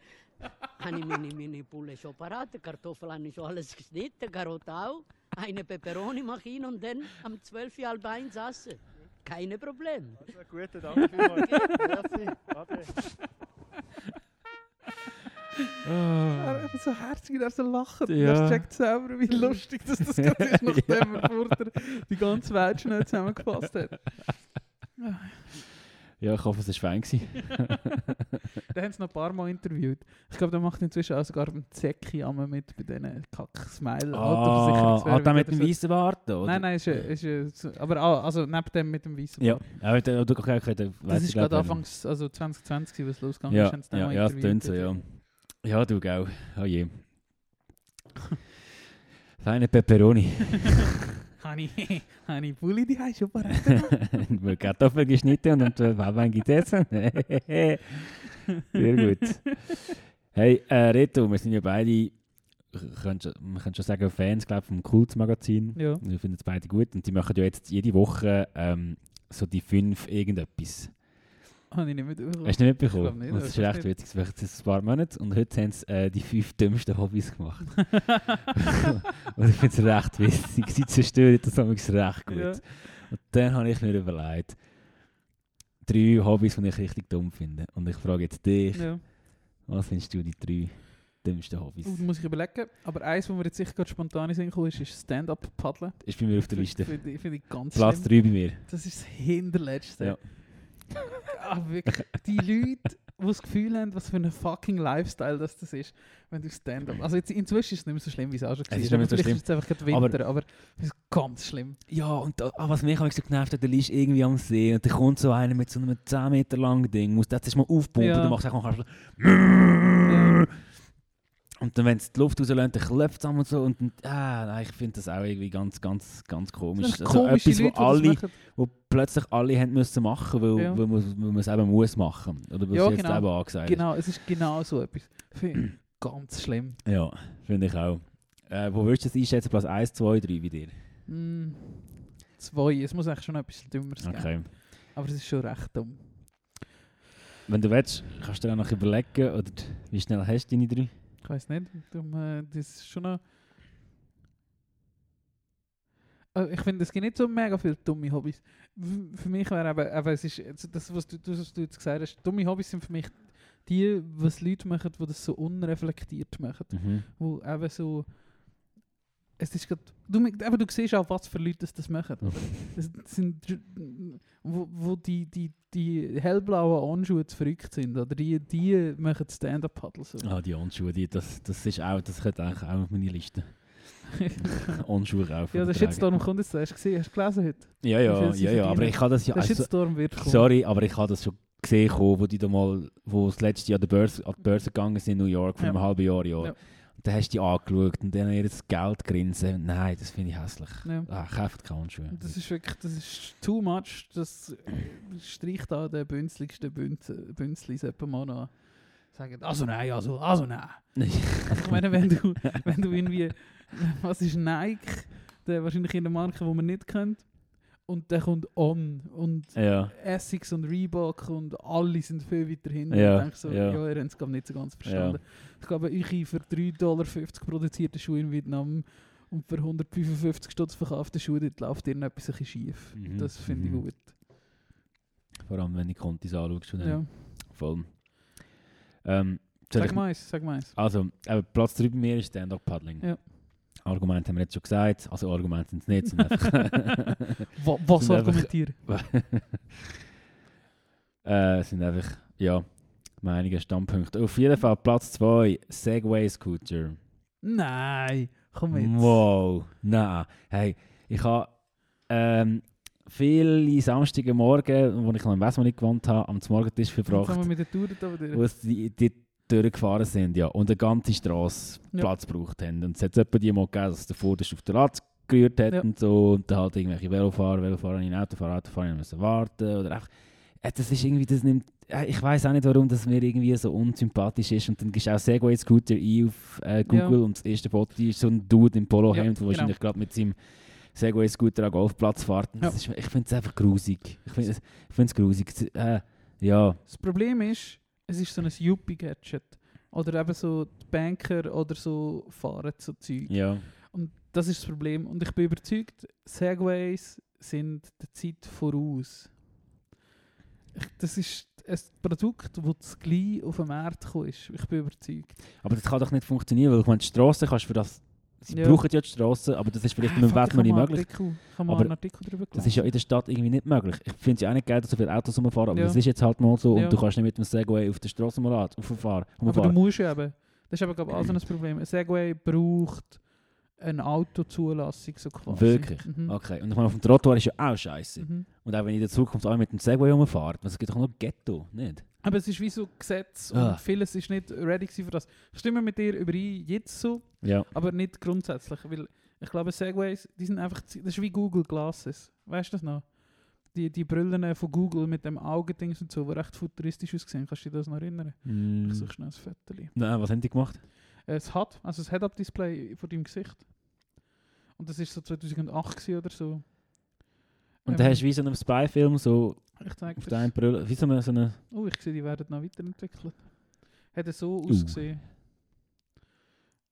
habe ich meine, meine Pulle schon parat, die Kartoffeln habe ich schon alles geschnitten, Karotte auch. Eine Peperoni mache ich und dann am 12 Uhr halb eins essen. keine Probleme. Also, guten Dank vielmals. Merci. Ade. Er ist so herzig, er so lacht. Ja. Er checkt selber, wie lustig das, das gerade ist, nachdem er vorher die ganze Welt schnell zusammengefasst hat. Ja, ich hoffe, es war fein. Den haben sie noch ein paar Mal interviewt. Ich glaube, der macht inzwischen auch sogar einen Zecki mit bei diesen Kack-Smile. Ah, ah, der mit dem weißen Bart, oder? Nein, nein, ist, ein- ist, ein- so- aber auch, also neben dem mit dem weißen Ja, Bart. aber der, du, okay, okay, der Das ist gerade Anfangs, also 2020, was losgegangen Ja, ist, ja, ja, das tönt so, ja. Ja, du, gell. Oh je. Feine Peperoni. Habe ich Bulli die schon parat? Mit Kartoffeln geschnitten und äh, Wein gegessen. Sehr gut. Hey, äh, Reto, wir sind ja beide, schon, man kann schon sagen, Fans glaub, vom Kultmagazin. ja. Wir finden es beide gut und die machen ja jetzt jede Woche ähm, so die fünf irgendetwas. Habe ich nicht mitbekommen. Hast du nicht Ich mitbekommen? nicht, das das ist ist recht nicht. witzig. Das jetzt ein paar Monate und heute haben sie äh, die fünf dümmsten Hobbys gemacht. und ich finde es recht witzig. Sie zerstören das manchmal recht gut. Ja. Und dann habe ich mir überlegt, drei Hobbys, die ich richtig dumm finde. Und ich frage jetzt dich, ja. was findest du die drei dümmsten Hobbys? Uh, muss ich überlegen. Aber eins, wo mir jetzt sicher gerade spontan in ist, ist Stand-Up-Paddeln. Ist bei mir auf der Liste. Finde ich, find ich ganz Platz schlimm. drei bei mir. Das ist das Hinterletzte. Ja. Ah, wirklich. Die Leute, die das Gefühl haben, was für ein fucking Lifestyle das, das ist, wenn du Stand-up... Also jetzt, inzwischen ist es nicht mehr so schlimm, wie es auch schon Es ist war. nicht mehr so Aber schlimm. ist einfach gerade Winter, aber, es ist ganz schlimm. Ja, und da, ah, was mich am so genervt hat, der liest irgendwie am See und dann kommt so einer mit so einem 10 Meter langen Ding, muss das mal aufpumpen, Ja. dann machst du einfach Ja. Und dann, wenn es die Luft rauslässt, dann klopft es und so. Und dann, ah, nein, ich finde das auch irgendwie ganz, ganz, ganz komisch. Das Also komische etwas, wo, Leute, das alle, wo plötzlich alle haben müssen machen, weil, Ja. weil, man, es eben muss machen. Oder weil Ja, es jetzt genau. eben angesagt Genau, es ist genau so etwas. Ganz schlimm. Ja, finde ich auch. Äh, wo würdest du das einschätzen? Platz 1, 2, 3 bei dir? Mm, zwei, es muss eigentlich schon etwas Dümmeres geben. Okay. Aber es ist schon recht dumm. Wenn du willst, kannst du dir auch noch überlegen, oder wie schnell hast du deine drei? Ich weiß nicht. Das ist schon noch. Äh, Ich finde, es gibt nicht so mega viele dumme Hobbys. Für mich wäre eben, eben, es ist, also das, was du, was du jetzt gesagt hast, dumme Hobbys sind für mich die, was Leute machen, die das so unreflektiert machen. Mhm. Wo eben so. Es ist grad, du, eben, du siehst auch, was für Leute das, das machen. Es sind, wo, wo die, die, die hellblauen Anschuhe zu verrückt sind. Oder die, die machen Stand-Up-Paddle so. Ah, die Onschuhe, die, das, das ist auch, das könnte eigentlich auch auf meine Liste. Onschuhe kaufen. Ja, der. Shitstorm kommt jetzt. Hast du gesehen? Hast du gelesen heute? Ja, ja, ja, ja, aber ich habe das ja, Der also, Shitstorm wird kommen. sorry, aber ich habe das schon gesehen, wo die da mal, wo das letzte Jahr an, der Börse, an die Börse gegangen sind in New York, vor Ja. einem halben Jahr, ja. Ja. Dann hast du die angeschaut und dann ihr das Geld grinsen. Nein, das finde ich hässlich. Ja. Ah, kauft keine Onschuhe. Und Das ist wirklich, das ist too much. Das streicht da den bünzligsten Bünz, Bünzlis etwa mal noch. Sagen, also nein, also, also nein. Also ich meine, wenn du, wenn du irgendwie, was ist Nike, der wahrscheinlich in der Marke, die man nicht kennt, und der kommt On und ja, Essex und Reebok und alle sind viel weiter hinten. Ja, ich denke so, ja. ja, ihr habt es glaub, nicht so ganz verstanden. Ich glaube, ich für 3,50 Dollar produzierte Schuhe in Vietnam und für 155 Stutz verkaufte Schuhe, dort läuft irgendetwas ein bisschen schief. Mhm, Das finde ich mhm. gut. vor allem wenn du Kontis anschaust. und dann- Ja. Voll. Ähm, Sag mal eins, sag mal eins. Also, eben, Platz 3 bei mir ist Stand-Up-Paddling. Ja. Argumente haben wir jetzt schon gesagt. Also Argumente sind es nicht. Sind einfach Wa was Sind einfach- argumentieren? äh, sind einfach, ja, Meinungen, Standpunkte. Auf jeden Fall Platz 2, Segway Scooter. Nein, komm jetzt. Wow, nein. Hey, ich habe ähm, viele Samstage Morgen, wo ich noch in Westmann gewohnt habe, am Morgentisch verbracht, mit der Tour da wieder. wo es die, die durchgefahren sind, ja, und eine ganze Straße Ja. Platz gebraucht haben. Und es hat etwa die mal gegeben, dass der Vorderste auf der Rad gerührt hat Ja. und so, und dann halt irgendwelche Velofahrer, Velofahrer in Autofahrer, Autofahrer müssen warten, oder einfach, äh, das ist irgendwie, das nimmt, äh, ich weiß auch nicht, warum das mir irgendwie so unsympathisch ist, und dann gehst du auch Segway Scooter ein auf äh, Google, und das erste Foto ist so ein Dude im Polohemd, Ja, der genau. wahrscheinlich gerade mit seinem Segway Scooter am Golfplatz fährt. Ja. Ist, ich finde es einfach grusig. Ich finde es grusig. Äh, ja, Das Problem ist, es ist so ein Yuppie-Gadget. Oder eben so die Banker oder so fahren so Zeug. ja. Und das ist das Problem. Und ich bin überzeugt, Segways sind der Zeit voraus. Ich, das ist ein Produkt, das gleich auf den Markt ist. Ich bin überzeugt. Aber das kann doch nicht funktionieren, weil ich meine, die Strasse kannst du für das... Sie Ja. brauchen ja die Strasse, aber das ist vielleicht mit dem Wetter ich nicht möglich. Artikel- habe mal Aber einen Artikel darüber Das ist ja in der Stadt irgendwie nicht möglich. Ich finde es ja auch nicht geil, dass so viele Autos rumfahren, aber Ja. das ist jetzt halt mal so Ja. und du kannst nicht mit dem Segway auf der Straße mal rumfahren. Aber du musst ja eben. Das ist aber glaube ich auch so ein Problem. Ein Segway braucht eine Autozulassung so quasi. Wirklich? Mhm. Okay, und ich meine, auf dem Trottoir ist ja auch scheiße. Mhm. Und auch wenn ich in der Zukunft alle mit dem Segway rumfahre, es gibt doch nur Ghetto, nicht? Aber es ist wie so Gesetz und Ah. vieles ist nicht ready für das. Ich stimme mit dir überein, jetzt so, Ja. aber nicht grundsätzlich. Weil ich glaube, Segways, die sind einfach, das ist wie Google Glasses. Weißt du das noch? Die, die Brillen von Google mit dem Augendings und so, die recht futuristisch aussehen. Kannst du dich das noch erinnern? Mm. Ich suche schnell ein Foto. Nein, was haben die gemacht? Es hat, also das Head-Up-Display vor deinem Gesicht. Und das ist so 2008 gewesen oder so. Und Ähm, dann hast du wie so einen Spy-Film so Ich zeige auf deinem Brille, wie so eine, so eine Oh, ich sehe, die werden noch weiterentwickelt. Hat er so Uh. ausgesehen.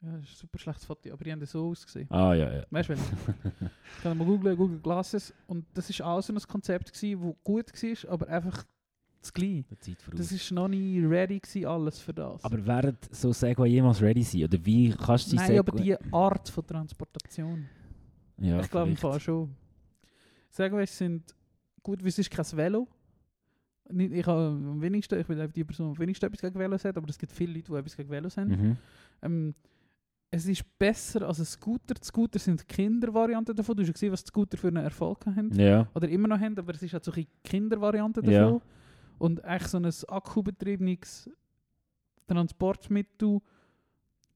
Ja, das ist ein super schlechtes Foto, aber die haben so ausgesehen. Ah ja, ja. Weißt du, ich kann mal googlen, Google Glasses. Und das ist auch so ein Konzept, gewesen, wo gut war, aber einfach das Zeit voraus. Das ist noch nie ready gewesen, alles für das. aber werden so Segway jemals ready sein? Oder wie kannst du sie Nein, aber die Art von Transportation. Ja, ich glaube im. Fall schon. Segways sind gut, es ist kein Velo. Ich habe am wenigsten, ich bin die Person, die am wenigsten etwas gegen Velos hat, aber es gibt viele Leute, die etwas gegen Velos haben. Mhm. Ähm, es ist besser als ein Scooter. Die Scooter sind die Kindervarianten davon. Du hast ja gesehen, was die Scooter für einen Erfolg haben. Ja. Oder immer noch haben, aber es ist halt so eine Kindervariante davon. Ja. Und eigentlich so ein akkubetriebenes Transportmittel,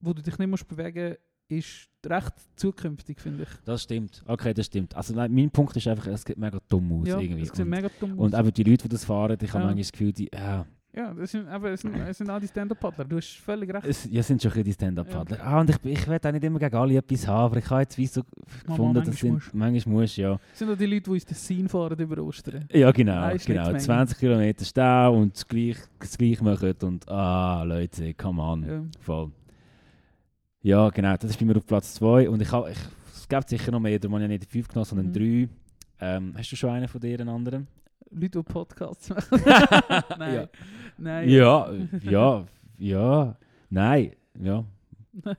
wo du dich nicht musst bewegen ist recht zukünftig, finde ich. Das stimmt. Okay, das stimmt. Also nein, mein Punkt ist einfach, es sieht mega dumm aus Ja, irgendwie. es sieht und, mega dumm und aus. eben die Leute, die das fahren, ich habe Ja. manchmal das Gefühl, die, ja, Ja, es sind, aber es sind, es sind all die Stand-Up-Paddler. Du hast völlig recht. es, ja, sind schon ein bisschen die Stand-Up-Paddler. Ah, und ich, ich will auch nicht immer gegen alle etwas haben, aber ich habe jetzt wie so gefunden, das manchmal sind, musst. manchmal musst du, ja. Es sind auch die Leute, die ins Tessin fahren über Ostern. Ja, genau, Nein, genau. Schnittmenge. 20 Kilometer stehen und das gleich, das machen und ah, Leute, come on. Ja. Voll. Ja, genau, das ist bei mir auf Platz 2 und ich habe, ich, es gibt sicher noch mehr, darum habe ich nicht 5 genommen, sondern Mhm. 3. Ähm, hast du schon einen von dir, einen anderen? Leute, die Podcasts machen. Nein. Ja. Nein. Ja, ja, ja, nein, ja.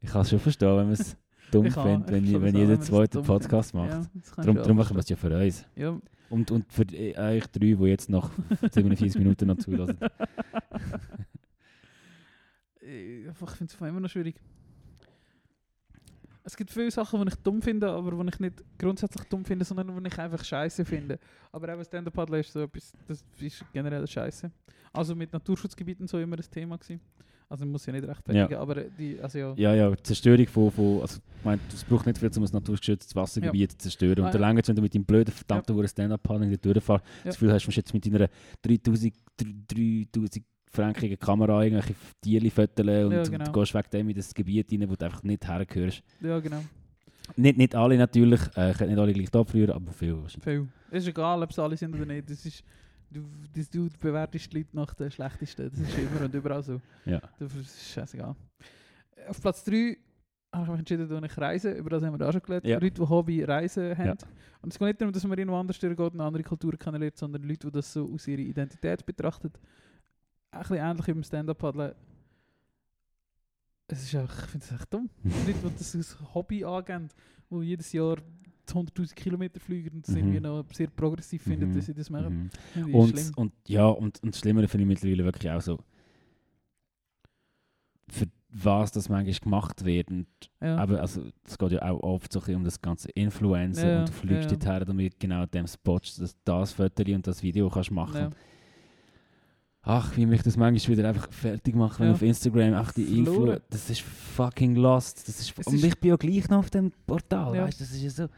Ich kann es schon verstehen, wenn man es dumm findet, wenn, wenn jeder zweite Podcast macht. Ja, Darum, darum machen wir es ja für uns. Ja. Und, und für euch drei, die jetzt noch 47 Minuten noch zulassen. Ich finde es immer noch schwierig. Es gibt viele Sachen, die ich dumm finde, aber die ich nicht grundsätzlich dumm finde, sondern die ich einfach scheiße finde. Aber eben Stand-Up-Paddle ist so etwas, das ist generell scheiße. Also mit Naturschutzgebieten so immer das Thema gewesen. Also muss ja nicht rechtfertigen, aber die, also ja. Ja, ja, Zerstörung von, von also, ich meine, es braucht nicht viel, um ein naturgeschütztes Wassergebiet zu zerstören. Ah, Und der ja. Länge, wenn du mit deinem blöden, verdammten ja. Stand-Up-Paddling durchfährst, Ja. das Gefühl hast, du musst jetzt mit deiner 3000, 3000 frankigen Kamera irgendwelche Tiere föteln und, Ja, und genau. du gehst wegen dem in das Gebiet rein, wo du einfach nicht hergehörst. Ja, genau. Nicht, nicht alle natürlich, äh, ich nicht alle gleich abfrieren, aber viel. Viel. Ist egal, ob es alle sind oder nicht. Das ist, du, das, du bewertest die Leute nach den schlechtesten. Das ist immer und überall so. Ja. Das ist scheißegal. Auf Platz 3 habe ich mich entschieden, dass ich reise. Über das haben wir auch schon gelernt. Ja. Leute, die Hobby Reisen haben. Ja. Und es geht nicht darum, dass man irgendwo anders durchgeht und eine andere Kultur kennenlernt, sondern Leute, die das so aus ihrer Identität betrachten. Ein bisschen ähnlich wie beim Stand-Up-Paddeln. Es ist einfach, ich finde es echt dumm. Leute, die das als Hobby angeben, die jedes Jahr 100'000 Kilometer fliegen und das Mhm. irgendwie noch sehr progressiv finden, Mhm. dass sie das machen. Mhm. Und, und ja, und, und das Schlimmere finde ich mittlerweile wirklich auch so, für was das manchmal gemacht wird. Und Ja. Aber also, es geht ja auch oft so um das ganze Influencer Ja, und du fliegst ja. dorthin, damit genau dem Spot das, das Foto und das Video kannst machen. Ja. Ach, wie mich das manchmal wieder einfach fertig macht, wenn Ja. auf Instagram auch die Influ... Das ist fucking lost. Das ist, Es und ist- ich bin ja gleich noch auf dem Portal, Ja. weißt du, das ist ja so...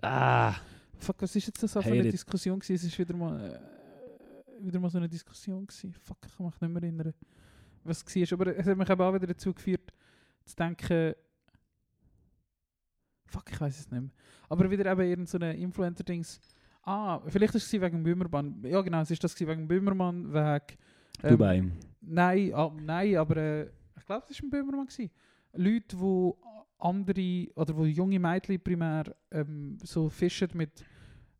Ah, Fuck, was ist jetzt das für eine it. Diskussion gewesen? Es ist wieder mal, äh, wieder mal so eine Diskussion gewesen. Fuck, ich kann mich nicht mehr erinnern, was es war. Aber es hat mich eben auch wieder dazu geführt, zu denken, fuck, ich weiß es nicht mehr. Aber wieder eben irgend so eine Influencer-Dings. Ah, vielleicht ist es wegen dem Böhmermann. Ja genau, es ist das wegen dem Böhmermann, wegen... ähm, Dubai. Nein, ah, nein, aber äh, ich glaube, es war ein Böhmermann. Gewesen. Leute, die andere, oder wo junge Mädchen primär ähm, so fischen mit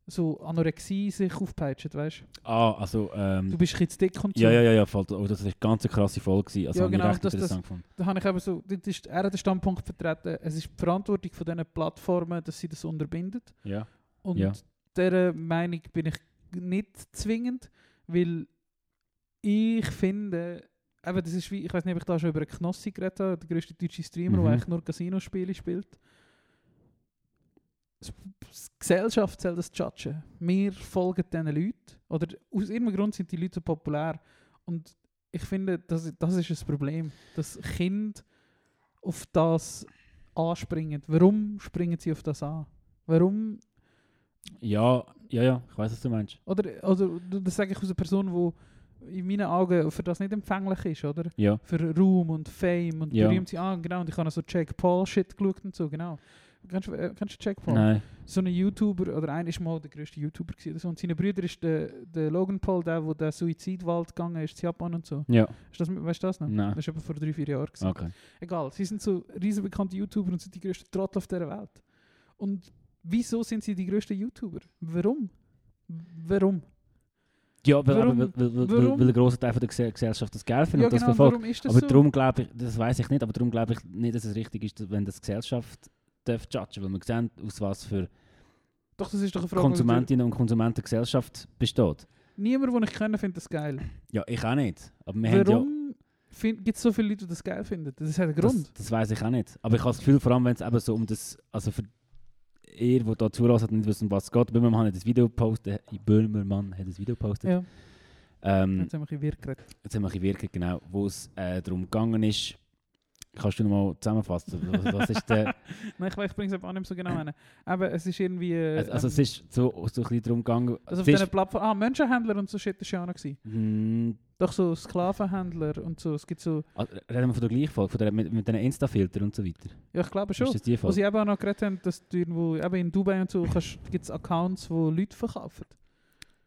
so Anorexie sich aufpeitschen, weißt Ah, also, ähm, du? bist zu dick und so. ja, ja, ja, ja, voll, oh, das ist eine ganz krasse Folge gewesen. Also, Ja, genau, das- das-. Da habe ich eben so, das ist, er hat den Standpunkt vertreten, es ist die Verantwortung von diesen Plattformen, dass sie das unterbinden. Ja. Und Ja. Dieser Meinung bin ich nicht zwingend, weil ich finde, eben, das ist wie, ich weiß nicht, ob ich da schon über einen Knossi geredet habe, der grösste deutsche Streamer, Mhm. der eigentlich nur Casino-Spiele spielt. Die Gesellschaft soll das judgen. Wir folgen diesen Leuten. Oder aus irgendeinem Grund sind die Leute so populär. Und ich finde, das, das ist ein Problem, dass Kinder auf das anspringen. Warum springen sie auf das an? Warum Ja, ja, ja, ich weiß, was du meinst. Oder, oder das sage ich aus einer Person, die in meinen Augen für das nicht empfänglich ist, oder? Ja. Für Ruhm und Fame und Ja. berühmt. Ah, genau, und ich habe so Jake Paul-Shit geschaut und so, genau. Kennst, du- äh, kennst du Jake Paul? Nein. So ein YouTuber, oder einer ist mal der grösste YouTuber gewesen. So. Und seine Brüder ist der, der Logan Paul, der, wo der Suizidwald gegangen ist, in Japan und so. Ja, Ist das, weißt du das noch? Nein. Das ist vor drei, vier Jahren. gewesen. okay. Egal, sie sind so riesen bekannte YouTuber und sind die grössten Trottel auf dieser Welt. Und wieso sind sie die grössten YouTuber? Warum? Warum? Ja, weil, Warum- aber, weil, weil, warum- weil ein grosser Teil von der Gese- Gesellschaft das geil findet Ja, und das genau, verfolgt. warum ist das Aber so? darum glaube ich, das weiß ich nicht, aber darum glaube ich nicht, dass es richtig ist, wenn das Gesellschaft darf judgen, weil wir sehen, aus was für Doch, das ist doch eine Frage. Konsumentinnen und Konsumenten Gesellschaft besteht. Niemand, den ich kenne, findet das geil. Ja, ich auch nicht. Aber wir haben ja, Warum gibt es so viele Leute, die das geil finden? Das hat einen Grund. das, das weiß ich auch nicht. Aber ich habe das Gefühl, vor allem wenn es eben so um das, also für ihr, die da zuhört und nicht wissen, was es geht, Böhmermann hat das Video gepostet, Böhmermann hat das Video gepostet. ja, Ähm, jetzt haben wir ein bisschen jetzt haben wir ein bisschen genau, wo es äh, darum gegangen ist, kannst du nochmal zusammenfassen, was, ist der, Nein, ich, ich bringe es aber auch nicht so genau hin. Aber es ist irgendwie... Äh, also, also ähm, es ist so, so ein bisschen darum gegangen, also auf diesen Plattformen... Ah, Menschenhändler und so shit ist ja auch noch gewesen. Doch so Sklavenhändler und so. Es gibt so... also, reden wir von der gleichen Folge, von der, mit, mit den Insta-Filtern und so weiter. Ja, ich glaube schon. Ist das die Was sie eben auch noch geredet haben, dass du irgendwo... Eben in Dubai und so gibt es Accounts, wo Leute verkaufen.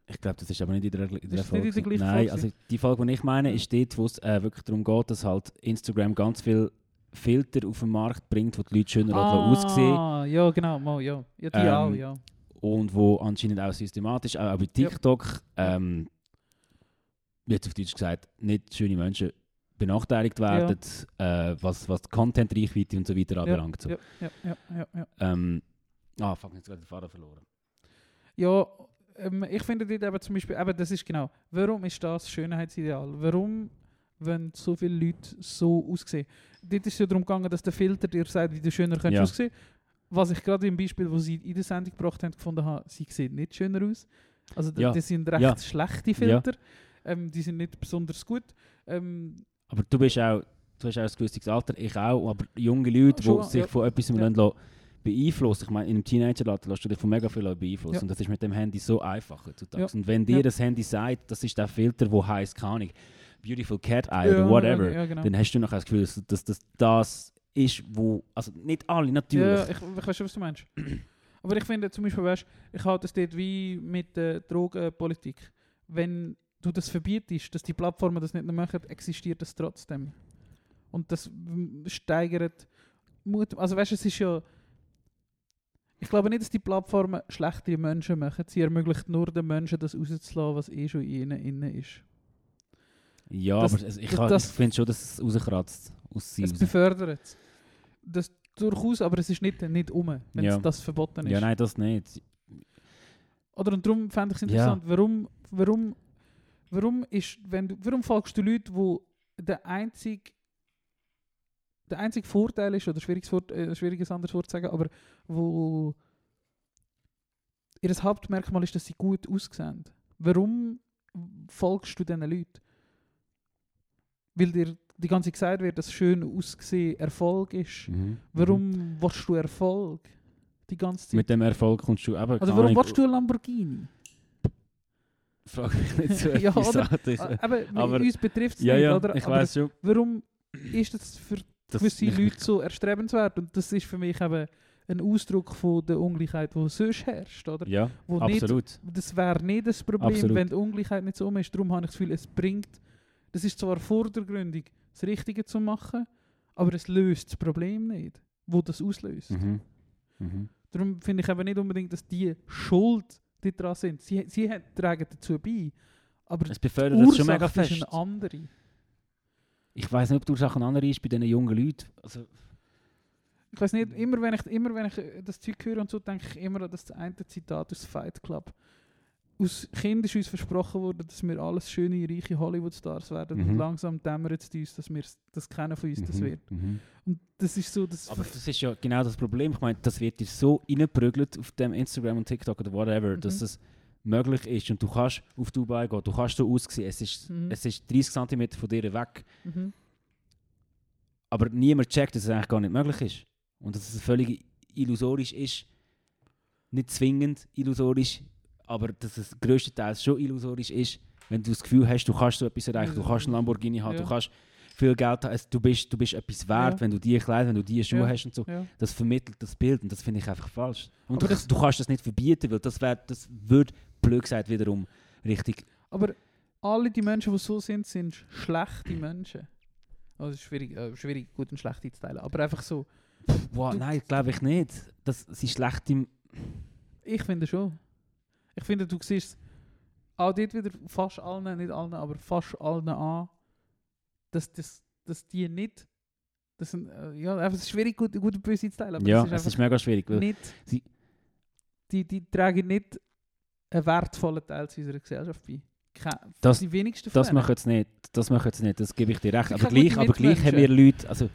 Ich glaube, das ist aber nicht in der, in der Folge. nicht in der gleichen Nein, Folge also die Folge, die ich meine, ist dort, wo es äh, wirklich darum geht, dass halt Instagram ganz viel Filter auf den Markt bringt, wo die Leute schöner ah, aussehen Ah, ja, genau. Mal, ja. ja, die Ähm, auch, ja. und wo anscheinend auch systematisch, auch, auch bei TikTok, ähm, jetzt auf Deutsch gesagt, nicht schöne Menschen benachteiligt werden, äh, was, was Content-Reichweite und so weiter anbelangt. So. Ja, ja, ja, ja, ja. Ähm, ah, fuck, jetzt gerade den Faden verloren. Ja, ähm, ich finde dort eben zum Beispiel, eben das ist genau, warum ist das Schönheitsideal? Warum wenn so viele Leute so aussehen? Dort ist es ja darum gegangen, dass der Filter dir sagt, wie du schöner könntest Ja. aussehen. Was ich gerade im Beispiel, wo sie in der Sendung gebracht haben, gefunden habe, sie sehen nicht schöner aus. Also Ja. das sind recht Ja. schlechte Filter. Ähm, die sind nicht besonders gut. Ähm, Aber du bist auch, du hast auch ein gewisses Alter, ich auch, aber junge Leute, die sich ja. von etwas Ja. lassen, beeinflussen Ich meine, in einem Teenageralter lässt du dich von mega viel beeinflussen. Ja. Und das ist mit dem Handy so einfach heutzutage. Ja. Und wenn dir Ja. das Handy sagt, das ist der Filter, der heisst, keine Ahnung, Beautiful Cat Eye oder whatever, genau. dann hast du nachher das Gefühl, dass, dass, dass das ist, wo, also nicht alle, natürlich. Ja, ich, ich weiß schon, was du meinst. Aber ich finde zum Beispiel, weißt, ich halte es dort wie mit der Drogenpolitik. Wenn du das verbietest, dass die Plattformen das nicht mehr machen, existiert das trotzdem. Und das steigert Mut. Also weißt du, es ist ja. Ich glaube nicht, dass die Plattformen schlechtere Menschen machen. Sie ermöglicht nur den Menschen, das rauszulassen, was eh schon in ihnen innen ist. ja, das- aber es, ich, das- ich finde schon, dass es rauskratzt aus sie Es raus. befördert es. Das durchaus, aber es ist nicht, nicht um, wenn Ja. das verboten ist. Ja, nein, das nicht. Oder und darum fände ich es Ja. interessant, warum, warum, warum ist, wenn du, warum folgst du Leute, wo der einzige, der einzige Vorteil ist, oder schwieriges, Wort, äh, schwieriges anderes Wort zu sagen, aber wo ihr Hauptmerkmal ist, dass sie gut aussehen. Warum folgst du diesen Leuten? Weil dir die ganze Zeit gesagt wird, dass schön aussehen Erfolg ist. Mhm. Warum willst du Erfolg? Die ganze Zeit. Mit dem Erfolg kommst du eben... also warum willst du einen Lamborghini? Frag mich nicht so Ja, oder? Aber, Aber- uns betrifft es Ja, nicht, ja, oder? ich Aber weiß schon. Warum ist das für dass gewisse Leute so erstrebenswert? Und das ist für mich eben ein Ausdruck von der Ungleichheit, die sonst herrscht, oder? Ja, Wo nicht, absolut. das wäre nicht das Problem, Absolut. wenn die Ungleichheit nicht so um ist. Darum habe ich das Gefühl, es bringt, das ist zwar vordergründig, das Richtige zu machen, aber es löst das Problem nicht. wo das auslöst. Mhm. Mhm. Darum finde ich eben nicht unbedingt, dass die Schuld daran sind. Sie, sie haben- tragen dazu bei. Aber Es die befördert das schon mega Ursache ist fest. eine andere. Ich weiß nicht, ob die Ursache eine andere ist bei diesen jungen Leuten. Also, Ich weiß nicht, immer wenn ich, immer wenn ich das Zeug höre und so, denke ich immer an das eine Zitat aus Fight Club. Aus Kind ist uns versprochen worden, dass wir alles schöne, reiche Hollywood-Stars werden. Mhm. Und langsam dämmert es uns, dass wir das kennen von uns, das mhm, wird. mhm. Und das ist so, das Aber das ist ja genau das Problem. Ich meine, das wird dir so reingeprügelt auf dem Instagram und TikTok oder whatever, Mhm. dass es möglich ist und du kannst auf Dubai gehen, du kannst so aussehen, es ist, Mhm. es ist 30 cm von dir weg, mhm. aber niemand checkt, dass es eigentlich gar nicht möglich ist. Und dass es völlig illusorisch ist, nicht zwingend illusorisch, aber dass es größtenteils schon illusorisch ist, wenn du das Gefühl hast, du kannst so etwas erreichen, du kannst einen Lamborghini haben, Ja. du kannst viel Geld haben, du bist, du bist etwas wert, Ja. wenn du die Kleider, wenn du die Schuhe Ja. hast und so. Das vermittelt das Bild und das finde ich einfach falsch. Und du, du kannst das nicht verbieten, weil das, wär, das würde, blöd gesagt, wiederum richtig... Aber alle die Menschen, die so sind, sind schlechte Menschen. Also es ist schwierig, äh, schwierig gut und schlecht einzuteilen. Aber einfach so, Wow, Du- nein, glaube ich nicht. Das sind schlechte... ich finde schon. Ich finde, du siehst auch dort wieder fast allen, nicht allen, aber fast allen an, dass, das, dass die nicht. Das sind, äh, ja, einfach, es ist schwierig, gut, gut und böse einzuteilen. Aber Ja, es ist ist mega schwierig. Weil, nicht. sie- die, die tragen nicht einen wertvollen Teil zu unserer Gesellschaft bei. Ke- Das- die wenigsten das machen jetzt nicht. Das machen jetzt nicht, das gebe ich dir recht. Aber gleich, gute aber gleich haben wir. Leute... Also,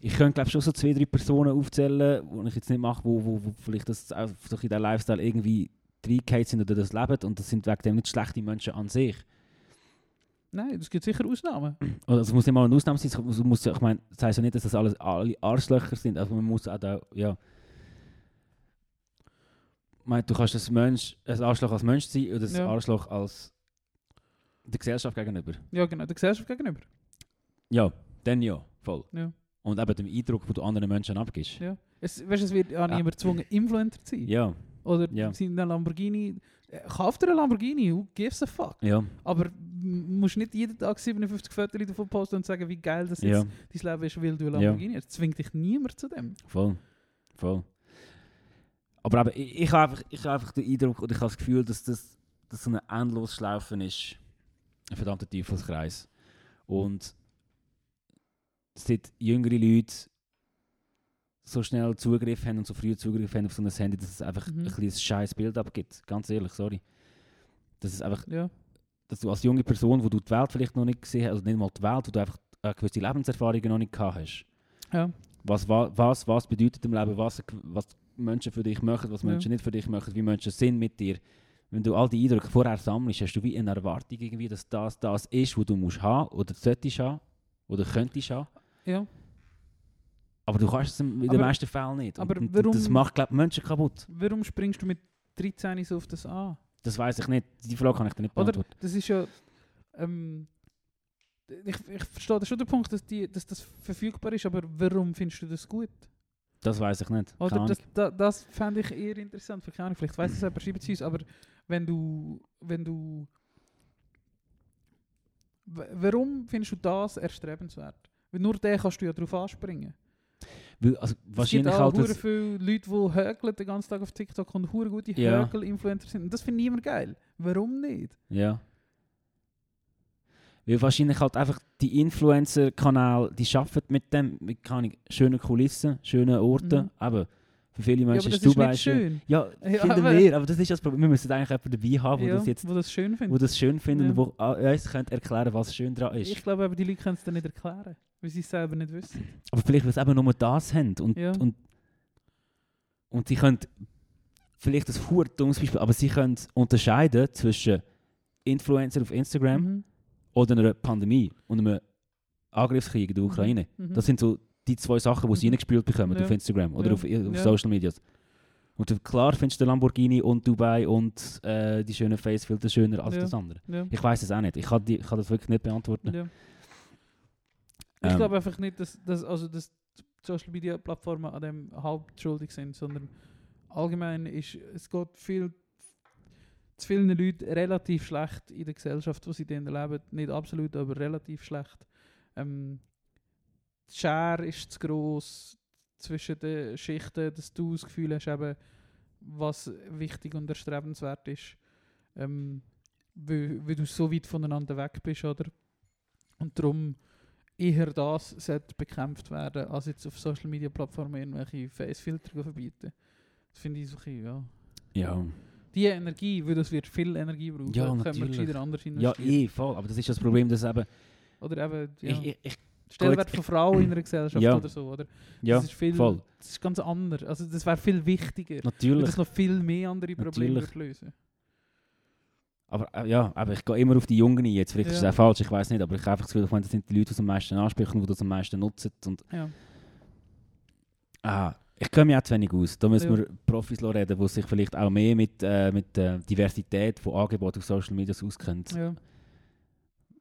ich könnte glaube schon so zwei, drei Personen aufzählen, die ich jetzt nicht mache, wo, wo, wo vielleicht das auch so in diesen Lifestyle irgendwie reingefallen sind oder das leben. Und das sind wegen dem nicht schlechte Menschen an sich. Nein, es gibt sicher Ausnahmen. Oder es muss nicht mal eine Ausnahme sein. Es muss, ich meine, das heisst ja nicht, dass das alles alle Arschlöcher sind. Also man muss auch da, ja. Meine, du kannst ein, Mensch, ein Arschloch als Mensch sein oder ein Ja. Arschloch als der Gesellschaft gegenüber. Ja, genau, der Gesellschaft gegenüber. Ja, dann ja, voll. Ja. Und eben dem Eindruck, den du anderen Menschen abgibst. Ja. Es, weißt, es wird ja Ah. niemand gezwungen, Influencer zu sein. Ja, Oder Ja. sind ein Lamborghini. Äh, Kauf dir einen Lamborghini, who gives a fuck? ja, Aber musst nicht jeden Tag 57 Fotos davon posten und sagen, wie geil das ja, jetzt dein Leben ist, weil du ein Ja. Lamborghini hast. Es zwingt dich niemand zu dem. voll. Voll. Aber eben, ich, ich habe einfach, ich habe einfach den Eindruck oder ich habe das Gefühl, dass das dass so ein endlos Schlaufen ist. Ein verdammter Teufelskreis. Und seit jüngere Leute so schnell Zugriff haben und so früh Zugriff haben auf so ein Handy, dass es einfach Mhm. ein bisschen scheiß Bild abgibt. Ganz ehrlich, sorry. Das ist einfach, Ja. dass du als junge Person, wo du die Welt vielleicht noch nicht gesehen hast, also nicht mal die Welt, wo du einfach eine gewisse Lebenserfahrungen noch nicht gehabt hast. Ja. Was, wa- was, was bedeutet im Leben, was, was Menschen für dich machen, was Ja. Menschen nicht für dich machen, wie Menschen sind mit dir. Wenn du all die Eindrücke vorher sammelst, hast du wie eine Erwartung, irgendwie, dass das das ist, was du musst haben oder solltest haben oder könntest haben. ja. Aber du kannst es in den meisten Fällen nicht. Und- aber warum- Das macht, glaube Menschen kaputt. Warum springst du mit 13 so auf das an? Das weiß ich nicht. Die Frage kann ich dir nicht Oder beantworten. das ist ja. Ähm, ich, ich verstehe da schon den Punkt, dass, die, dass das verfügbar ist, aber warum findest du das gut? Das weiß ich nicht. Oder das, da, das fände ich eher interessant. Keine Ahnung, vielleicht weiß es jemand, schreibt es uns, aber wenn du. Wenn du warum findest du das erstrebenswert? Weil nur den kannst du ja darauf anspringen. Weil, also, Es gibt wahrscheinlich auch halt viele Leute, die hökeln den ganzen Tag auf TikTok und hure gute Ja. Hökel-Influencer sind. Und das finde ich immer geil. Warum nicht? Ja. Weil wahrscheinlich halt einfach die Influencer-Kanäle, die arbeiten mit dem, mit keine schönen Kulissen, schönen Orten. Mhm. Aber für viele Ja, Menschen das ist ist Dubai nicht schön. Ja, Ja, finden aber- wir, aber das ist das Problem. Wir müssen eigentlich jemanden dabei haben, der ja, das jetzt wo das schön wo findet. das schön finden Ja. und wo ah, uns erklären was schön daran ist. Ich glaube aber, die Leute können es dann nicht erklären, weil sie es selber nicht wissen. Aber vielleicht, weil sie eben nur das haben. Und, Ja. und, und sie können, vielleicht das hure dummes Beispiel, aber sie können unterscheiden zwischen Influencer auf Instagram Mhm. oder einer Pandemie und einem Angriffskrieg in der Ukraine. Mhm. Das sind so die zwei Sachen, die sie Mhm. reingespielt bekommen Ja. auf Instagram oder Ja. auf, auf. Social Media. Und klar findest du den Lamborghini und Dubai und äh, die schönen Facefilter schöner als Ja. das andere. ja. Ich weiß es auch nicht. Ich kann, die, ich kann das wirklich nicht beantworten. Ja. Ich Ähm. glaube einfach nicht, dass, dass, also dass die Social Media Plattformen an dem hauptschuldig sind, sondern allgemein ist es geht viel zu vielen Leuten relativ schlecht in der Gesellschaft, wo sie drin leben. Nicht absolut, aber relativ schlecht. Ähm, die Schere ist zu gross, zwischen den Schichten, dass du das Gefühl hast, eben, was wichtig und erstrebenswert ist, ähm, weil, weil du so weit voneinander weg bist, oder? Und darum eher das sollte bekämpft werden, als jetzt auf Social Media Plattformen irgendwelche Facefilter verbieten. Das finde ich so ein bisschen, ja. Ja, Die Energie, weil das wird viel Energie brauchen, Ja, können wir gescheiter anders ja investieren. eh, voll. Aber das ist das Problem, dass eben... Oder eben, ja, Ich, ich, ich, Stellenwert von Frauen in einer Gesellschaft Ja. oder so, oder? ja, das ist viel, voll. Das ist ganz anders. Also das wäre viel wichtiger. Natürlich. das noch viel mehr andere Probleme lösen. Aber äh, ja, aber ich gehe immer auf die Jungen ein jetzt. Vielleicht ist es Ja. auch falsch, ich weiß nicht. Aber ich habe einfach das Gefühl, ich meine, das sind die Leute, die es am meisten ansprechen, die das am meisten nutzen. Und Ja. ah, ich kenne mich auch zu wenig aus. Da müssen Ja. wir Profis reden, die sich vielleicht auch mehr mit, äh, mit äh, Diversität von Angeboten auf Social Media auskennen. Ja.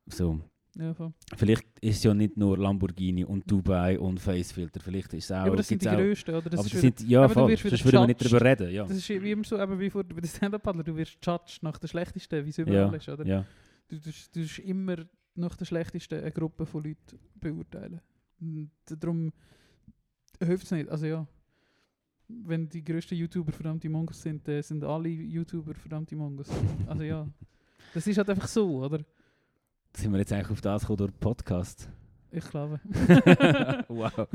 So. Ja, voll. Vielleicht ist es ja nicht nur Lamborghini und Dubai und Facefilter. Vielleicht ist es auch. ja, aber das sind die auch, Größten, oder? Das aber das wieder- sind, ja, voll. wirst Sonst würden wir nicht darüber reden. Ja, Das ist wie immer so, eben wie vor, bei den Stand-Up-Paddler, du wirst judged nach der schlechtesten, wie es ja, überall ist, oder? ja. Du, du, du tust immer nach der schlechtesten eine Gruppe von Leuten beurteilen. Und darum hilft es nicht. Also ja, wenn die grössten YouTuber verdammte Mongos sind, äh, sind alle YouTuber verdammte Mongos. Also ja, das ist halt einfach so, oder? Sind wir jetzt eigentlich auf das gekommen durch Podcast? Ich glaube. wow.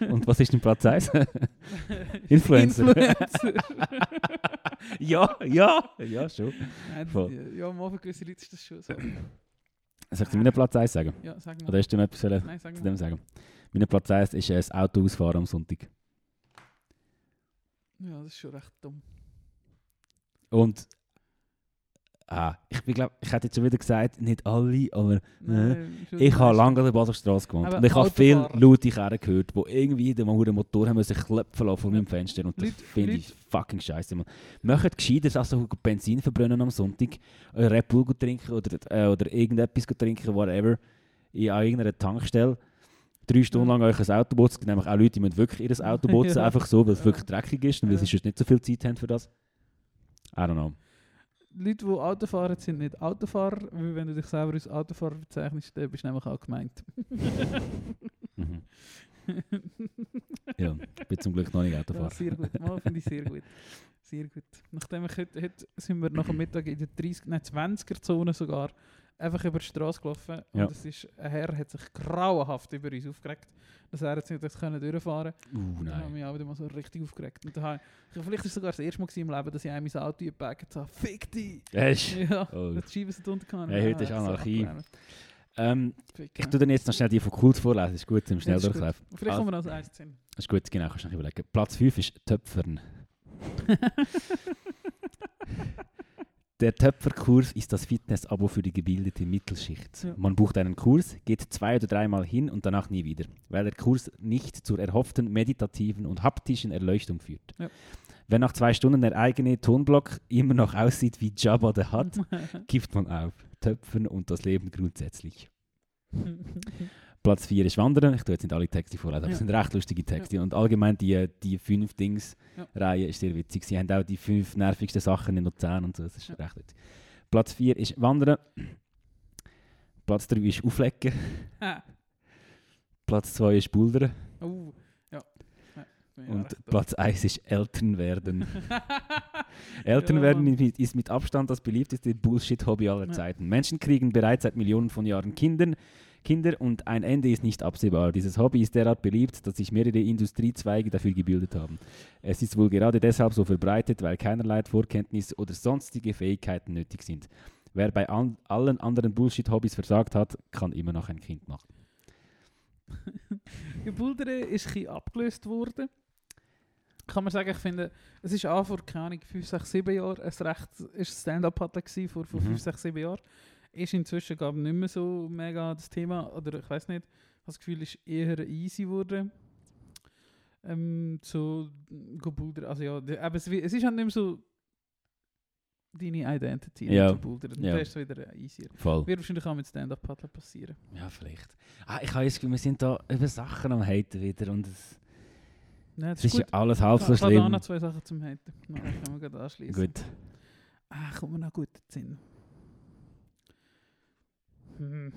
Und was ist denn Platz 1? Influencer. Influencer. ja, ja, ja, schon. Nein, ja, mal für gewisse Leute ist das schon so. Soll ich dir meinen Platz 1 sagen? Ja, sag mal. Oder hast du noch etwas Nein, sag zu dem sagen? Mein Platz 1 ist äh, das Auto ausfahren am Sonntag. Ja, das ist schon recht dumm. Und ah, ich glaube, ich hätte jetzt schon wieder gesagt, nicht alle, aber Nein, schon ich habe lange an der Baselstraße gewohnt. Aber Und ich habe viele laute Kerren gehört, die irgendwie den Motor haben müssen klopfen lassen vor meinem Fenster. Und das finde ich fucking scheiße. Macht gescheiter, als Benzin verbrennen am Sonntag, äh, Red Bull trinken oder, äh, oder irgendetwas trinken, whatever, in an irgendeiner Tankstelle. Drei Stunden lang euch ein Auto putzen, nämlich auch Leute, die müssen wirklich ihr Auto putzen, Ja. einfach so, weil es Ja. wirklich dreckig ist und weil sie sonst nicht so viel Zeit haben für das. I don't know. Leute, die Auto fahren, sind nicht Autofahrer, weil wenn du dich selber als Autofahrer bezeichnest, dann bist du nämlich auch gemeint. Mhm. Ja, ich bin zum Glück noch nicht ja, Autofahrer. sehr gut. Mal finde ich sehr gut. Sehr gut. Nachdem ich heute, heute sind wir nach dem Mittag in der 30, nein 20er Zone sogar einfach über die Straße gelaufen Ja. und es ist, ein Herr hat sich grauenhaft über uns aufgeregt, dass er jetzt nicht können durchfahren Uh, Und dann habe ich nein. mich auch wieder mal so richtig aufgeregt. Und dann ich, vielleicht ist es sogar das erste Mal im Leben, dass ich einem mein Auto gepackt habe. Fick dich! Echt? Ja, Oh. das Scheiben sind untergegangen. Hey, heute ist Anarchie. Ähm, ich ja. tue dann jetzt noch schnell die von Kult vorlesen. Ist gut zum Ja, schnell das ist gut. durchlaufen. Vielleicht Ah. kommen wir als erstes hin. Das ist gut, genau, kannst du noch überlegen. Platz 5 ist Töpfern. Der Töpferkurs ist das Fitness-Abo für die gebildete Mittelschicht. Ja. Man bucht einen Kurs, geht zwei oder dreimal hin und danach nie wieder, weil der Kurs nicht zur erhofften meditativen und haptischen Erleuchtung führt. Ja. Wenn nach zwei Stunden der eigene Tonblock immer noch aussieht wie Jabba the Hutt, gibt man auf. Töpfern und das Leben grundsätzlich. Platz 4 ist Wandern. Ich tue jetzt nicht alle Texte vorlesen, aber es sind recht lustige Texte. Und allgemein die, die fünf Dings-Reihe ist sehr witzig. Sie haben auch die fünf nervigsten Sachen in Luzern und so. Das ist recht witzig. Platz 4 ist Wandern. Platz 3 ist Auflecken. Ah. Platz 2 ist Bouldern. ja. ja. auch Und. Platz 1 ist Eltern werden. Eltern werden ist mit Abstand das beliebteste Bullshit-Hobby aller. Zeiten. Menschen kriegen bereits seit Millionen von Jahren Kindern, Kinder und ein Ende ist nicht absehbar. Dieses Hobby ist derart beliebt, dass sich mehrere Industriezweige dafür gebildet haben. Es ist wohl gerade deshalb so verbreitet, weil keinerlei Vorkenntnis oder sonstige Fähigkeiten nötig sind. Wer bei an allen anderen Bullshit-Hobbys versagt hat, kann immer noch ein Kind machen. Gebuldere ist ein abgelöst worden. Kann man sagen, ich finde, es ist auch vor, keine Ahnung, 5, 6, 7 Jahren ein recht ist Stand-Up-Paddler vor, vor Mhm. 5, 6, 7 Jahren. Ist inzwischen, glaube ich, nicht mehr so mega das Thema, oder ich weiß nicht, das Gefühl, ist eher easy geworden. Ähm, so, Gebuldere, also ja, aber es, es ist halt nicht mehr so deine Identity, Ja. zu Buldern. Und Ja. das ist wieder easier. Voll. Wird wahrscheinlich auch mit Stand-Up-Paddler passieren. Ja, vielleicht. Ah, ich habe das Gefühl, wir sind da über Sachen am Haten wieder und es, Ja, es ist ja alles halb so Ich habe schlimm. noch zwei Sachen zum Haten. No, kann mir gerade anschließen. Gut. Ah, kommt mir noch gut in den Sinn. Hm.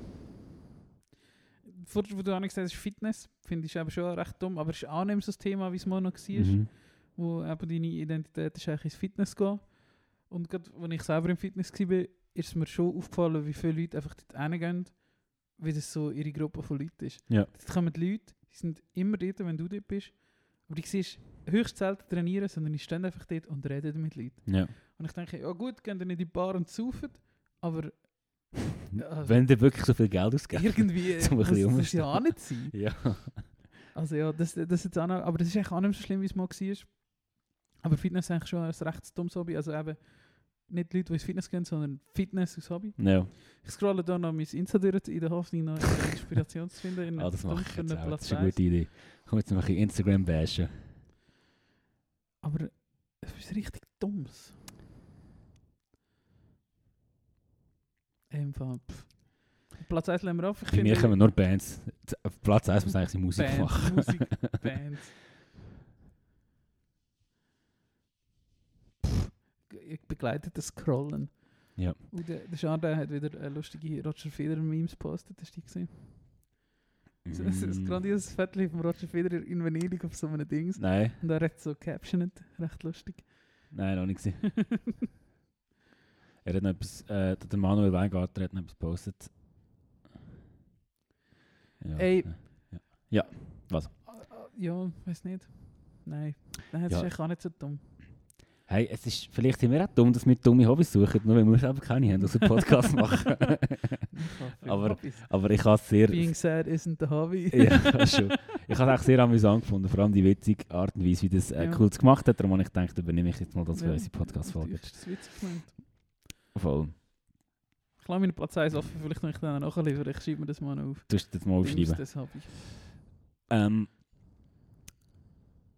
vorher, wo du auch gesagt hast, Fitness, finde ich eben schon recht dumm, aber es ist auch nicht mehr so das Thema, wie es mal noch war, Mhm. wo eben deine Identität ist eigentlich ins Fitness gehen. Und gerade, als ich selber im Fitness war, ist mir schon aufgefallen, wie viele Leute einfach dort hingehen, wie das so ihre Gruppe von Leuten ist. Ja. Dort kommen die Leute, die sind immer dort, wenn du dort bist, aber die siehst höchst selten trainieren, sondern die stehen einfach dort und reden mit Leuten. Ja. Und ich denke, ja gut, gehen dann in die Bar und saufen, aber Ja. Wenn du wirklich so viel Geld ausgibst. irgendwie ein muss das ja auch nicht sein. Ja. Also ja, das, das jetzt auch noch, aber das ist eigentlich auch nicht so schlimm, wie es mal war. Aber Fitness ist eigentlich schon ein recht dummes Hobby. Also eben nicht Leute, die ins Fitness gehen, sondern Fitness als Hobby. ja. Ich scrolle da noch mein Insta durch, in der Hoffnung, noch Inspiration zu finden. In Ah, das mache ich jetzt auch. Das ist eine gute. Idee. Komm jetzt ein bisschen Instagram bashen. Aber es ist richtig dummes. Einfach. pff. Platz 1 lassen wir. Ich Bei mir kommen nur Bands. Auf Platz 1 muss eigentlich die Musik Bands, machen. Musik, Bands. Pff, Ich begleite das Scrollen. Ja. Und der, der Chardin hat wieder äh, lustige Roger Federer Memes gepostet, hast du die gesehen? So, ist ein Mm. grandioses Foto von Roger Federer in Venedig auf so einem Dings. Nein, Und er hat so captioned, recht lustig. nein, noch nicht gesehen. Er hat noch etwas, äh, der Manuel Weingarten hat noch etwas gepostet. Ja. Ey. Ja. Ah, ah, ja, weiß nicht. Nein, Nein das Ja. ist eigentlich auch nicht so dumm. Hey, es ist vielleicht sind wir auch dumm, dass wir dumme Hobbys suchen, nur weil wir selber keine haben, also Podcast machen. Aber- Hobbys. Aber ich habe es sehr... Being sad isn't a hobby. ja, schon. Ich habe es auch sehr amüsant gefunden, vor allem die witzige Art und Weise, wie das äh, Ja. Cools gemacht hat. Darum habe ich gedacht, übernehme ich jetzt mal das für Ja, unsere Podcast-Folge. natürlich ist das witzig gemeint. Voll. Ich lasse meinen Platz 1 offen, vielleicht noch ich dann nachliefern. Ich schreibe mir das mal auf. Du musst das mal aufschreiben. Das habe ich. Ähm,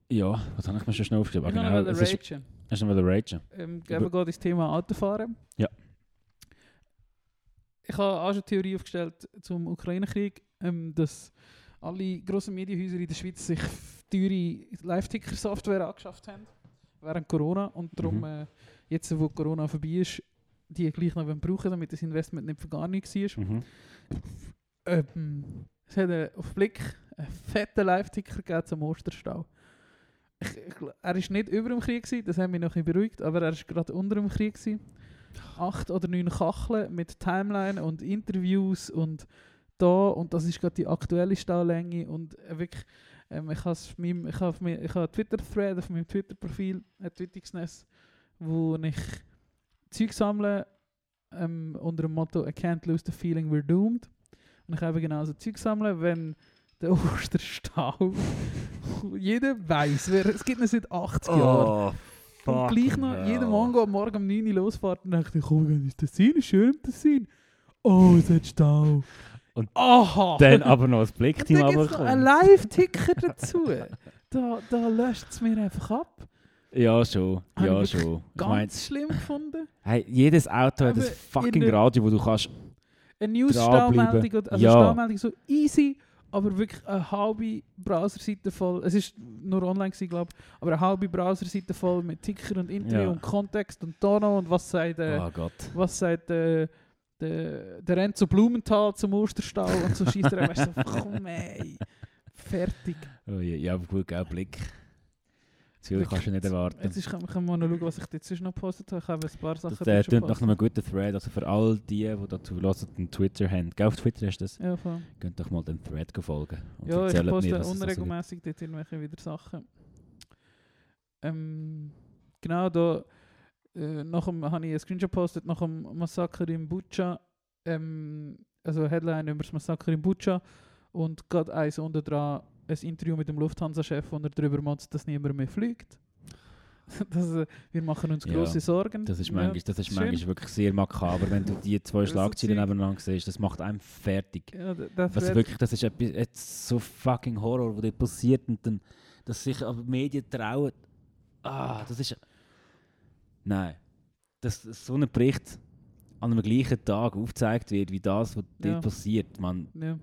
ja, was habe ich mir schon schnell aufgeschrieben? Ich genau, es ist, ragen. hast du noch ragen? Ähm, eben geht ins Thema Autofahren. Ja. Ich habe auch schon eine Theorie aufgestellt zum Ukraine-Krieg, ähm, dass alle grossen Medienhäuser in der Schweiz sich teure Live-Ticker-Software angeschafft haben während Corona und darum Mhm. äh, jetzt, wo Corona vorbei ist, die gleich noch brauchen, damit das Investment nicht für gar nichts war. Mhm. Ähm, es hat äh, auf Blick einen fetten Live-Ticker zum Osterstau. Ich, ich, er war nicht über dem Krieg, gewesen, das hat mich noch ein beruhigt, aber er war gerade unter dem Krieg. Gewesen. Acht oder neun Kacheln mit Timeline und Interviews und da und das ist gerade die aktuelle Staulänge und äh, wirklich, ähm, ich habe ich mir, ich einen Twitter-Thread auf meinem Twitter-Profil, ein Twittingsness, wo ich Zeug sammle ähm, unter dem Motto I can't lose the feeling we're doomed. Und ich habe genauso Zeug sammeln, wenn der Osterstau. jeder weiß, es gibt ihn seit 80 Jahren. Oh, Und gleich noch jeder Mango am Morgen um 9 Uhr losfährt und denkt, komm, wir gehen ins Tessin, ist schön im Tessin. Oh, es hat Stau. Und Aha! Dann aber noch das und Blickteam einen runterkommen. Live-Ticker dazu. da da löscht es mir einfach ab. Ja, schon. Habe Ja, ich schon. Ich Ganz schlimm gefunden. hey, jedes Auto hat ein in fucking Radio, wo du kannst... Eine oder- also Ja. Staumeldung so easy, aber wirklich eine halbe Browserseite voll. Es ist nur online glaube ich, aber eine halbe Browserseite voll mit Ticker und Interview Ja. und Kontext und Tono und was sagt, äh, Oh was sagt äh, der, der Renzo Blumenthal zum Osterstau und so schießt er einfach so, komm ey, fertig. Oh, ja, ja, gut, gell, Blick. Viel kannst du nicht erwarten. Jetzt ist, kann, kann man noch schauen, was ich jetzt sonst noch gepostet habe. Ich habe ein paar Sachen Das äh, tönt nach einem guten Thread. Also für all die, die dazu hören, einen Twitter haben. Gell, auf Twitter du das? Ja, voll. Könnt doch mal den Thread folgen. Ja, ich mir, poste gibt. unregelmäßig dort irgendwelche wieder Sachen. Ähm, genau, da äh, nach dem, habe ich einen Screenshot gepostet nach dem Massaker in Bucha. Ähm, also Headline über das Massaker in Bucha. Und gerade eins unter dran ein Interview mit dem Lufthansa-Chef, wo er darüber motzt, dass niemand mehr fliegt. das, äh, wir machen uns Ja, große Sorgen. Das ist manchmal, das ist schön. manchmal wirklich sehr makaber, wenn du die zwei Schlagzeilen nebeneinander siehst. Das macht einem fertig. Ja, Was wirklich, das ist etwas, etwas so fucking Horror, was dort passiert und dann, dass sich aber Medien trauen. Ah, das ist. Nein. Dass so ein Bericht an einem gleichen Tag aufgezeigt wird, wie das, was Ja. dort passiert. Man, ja.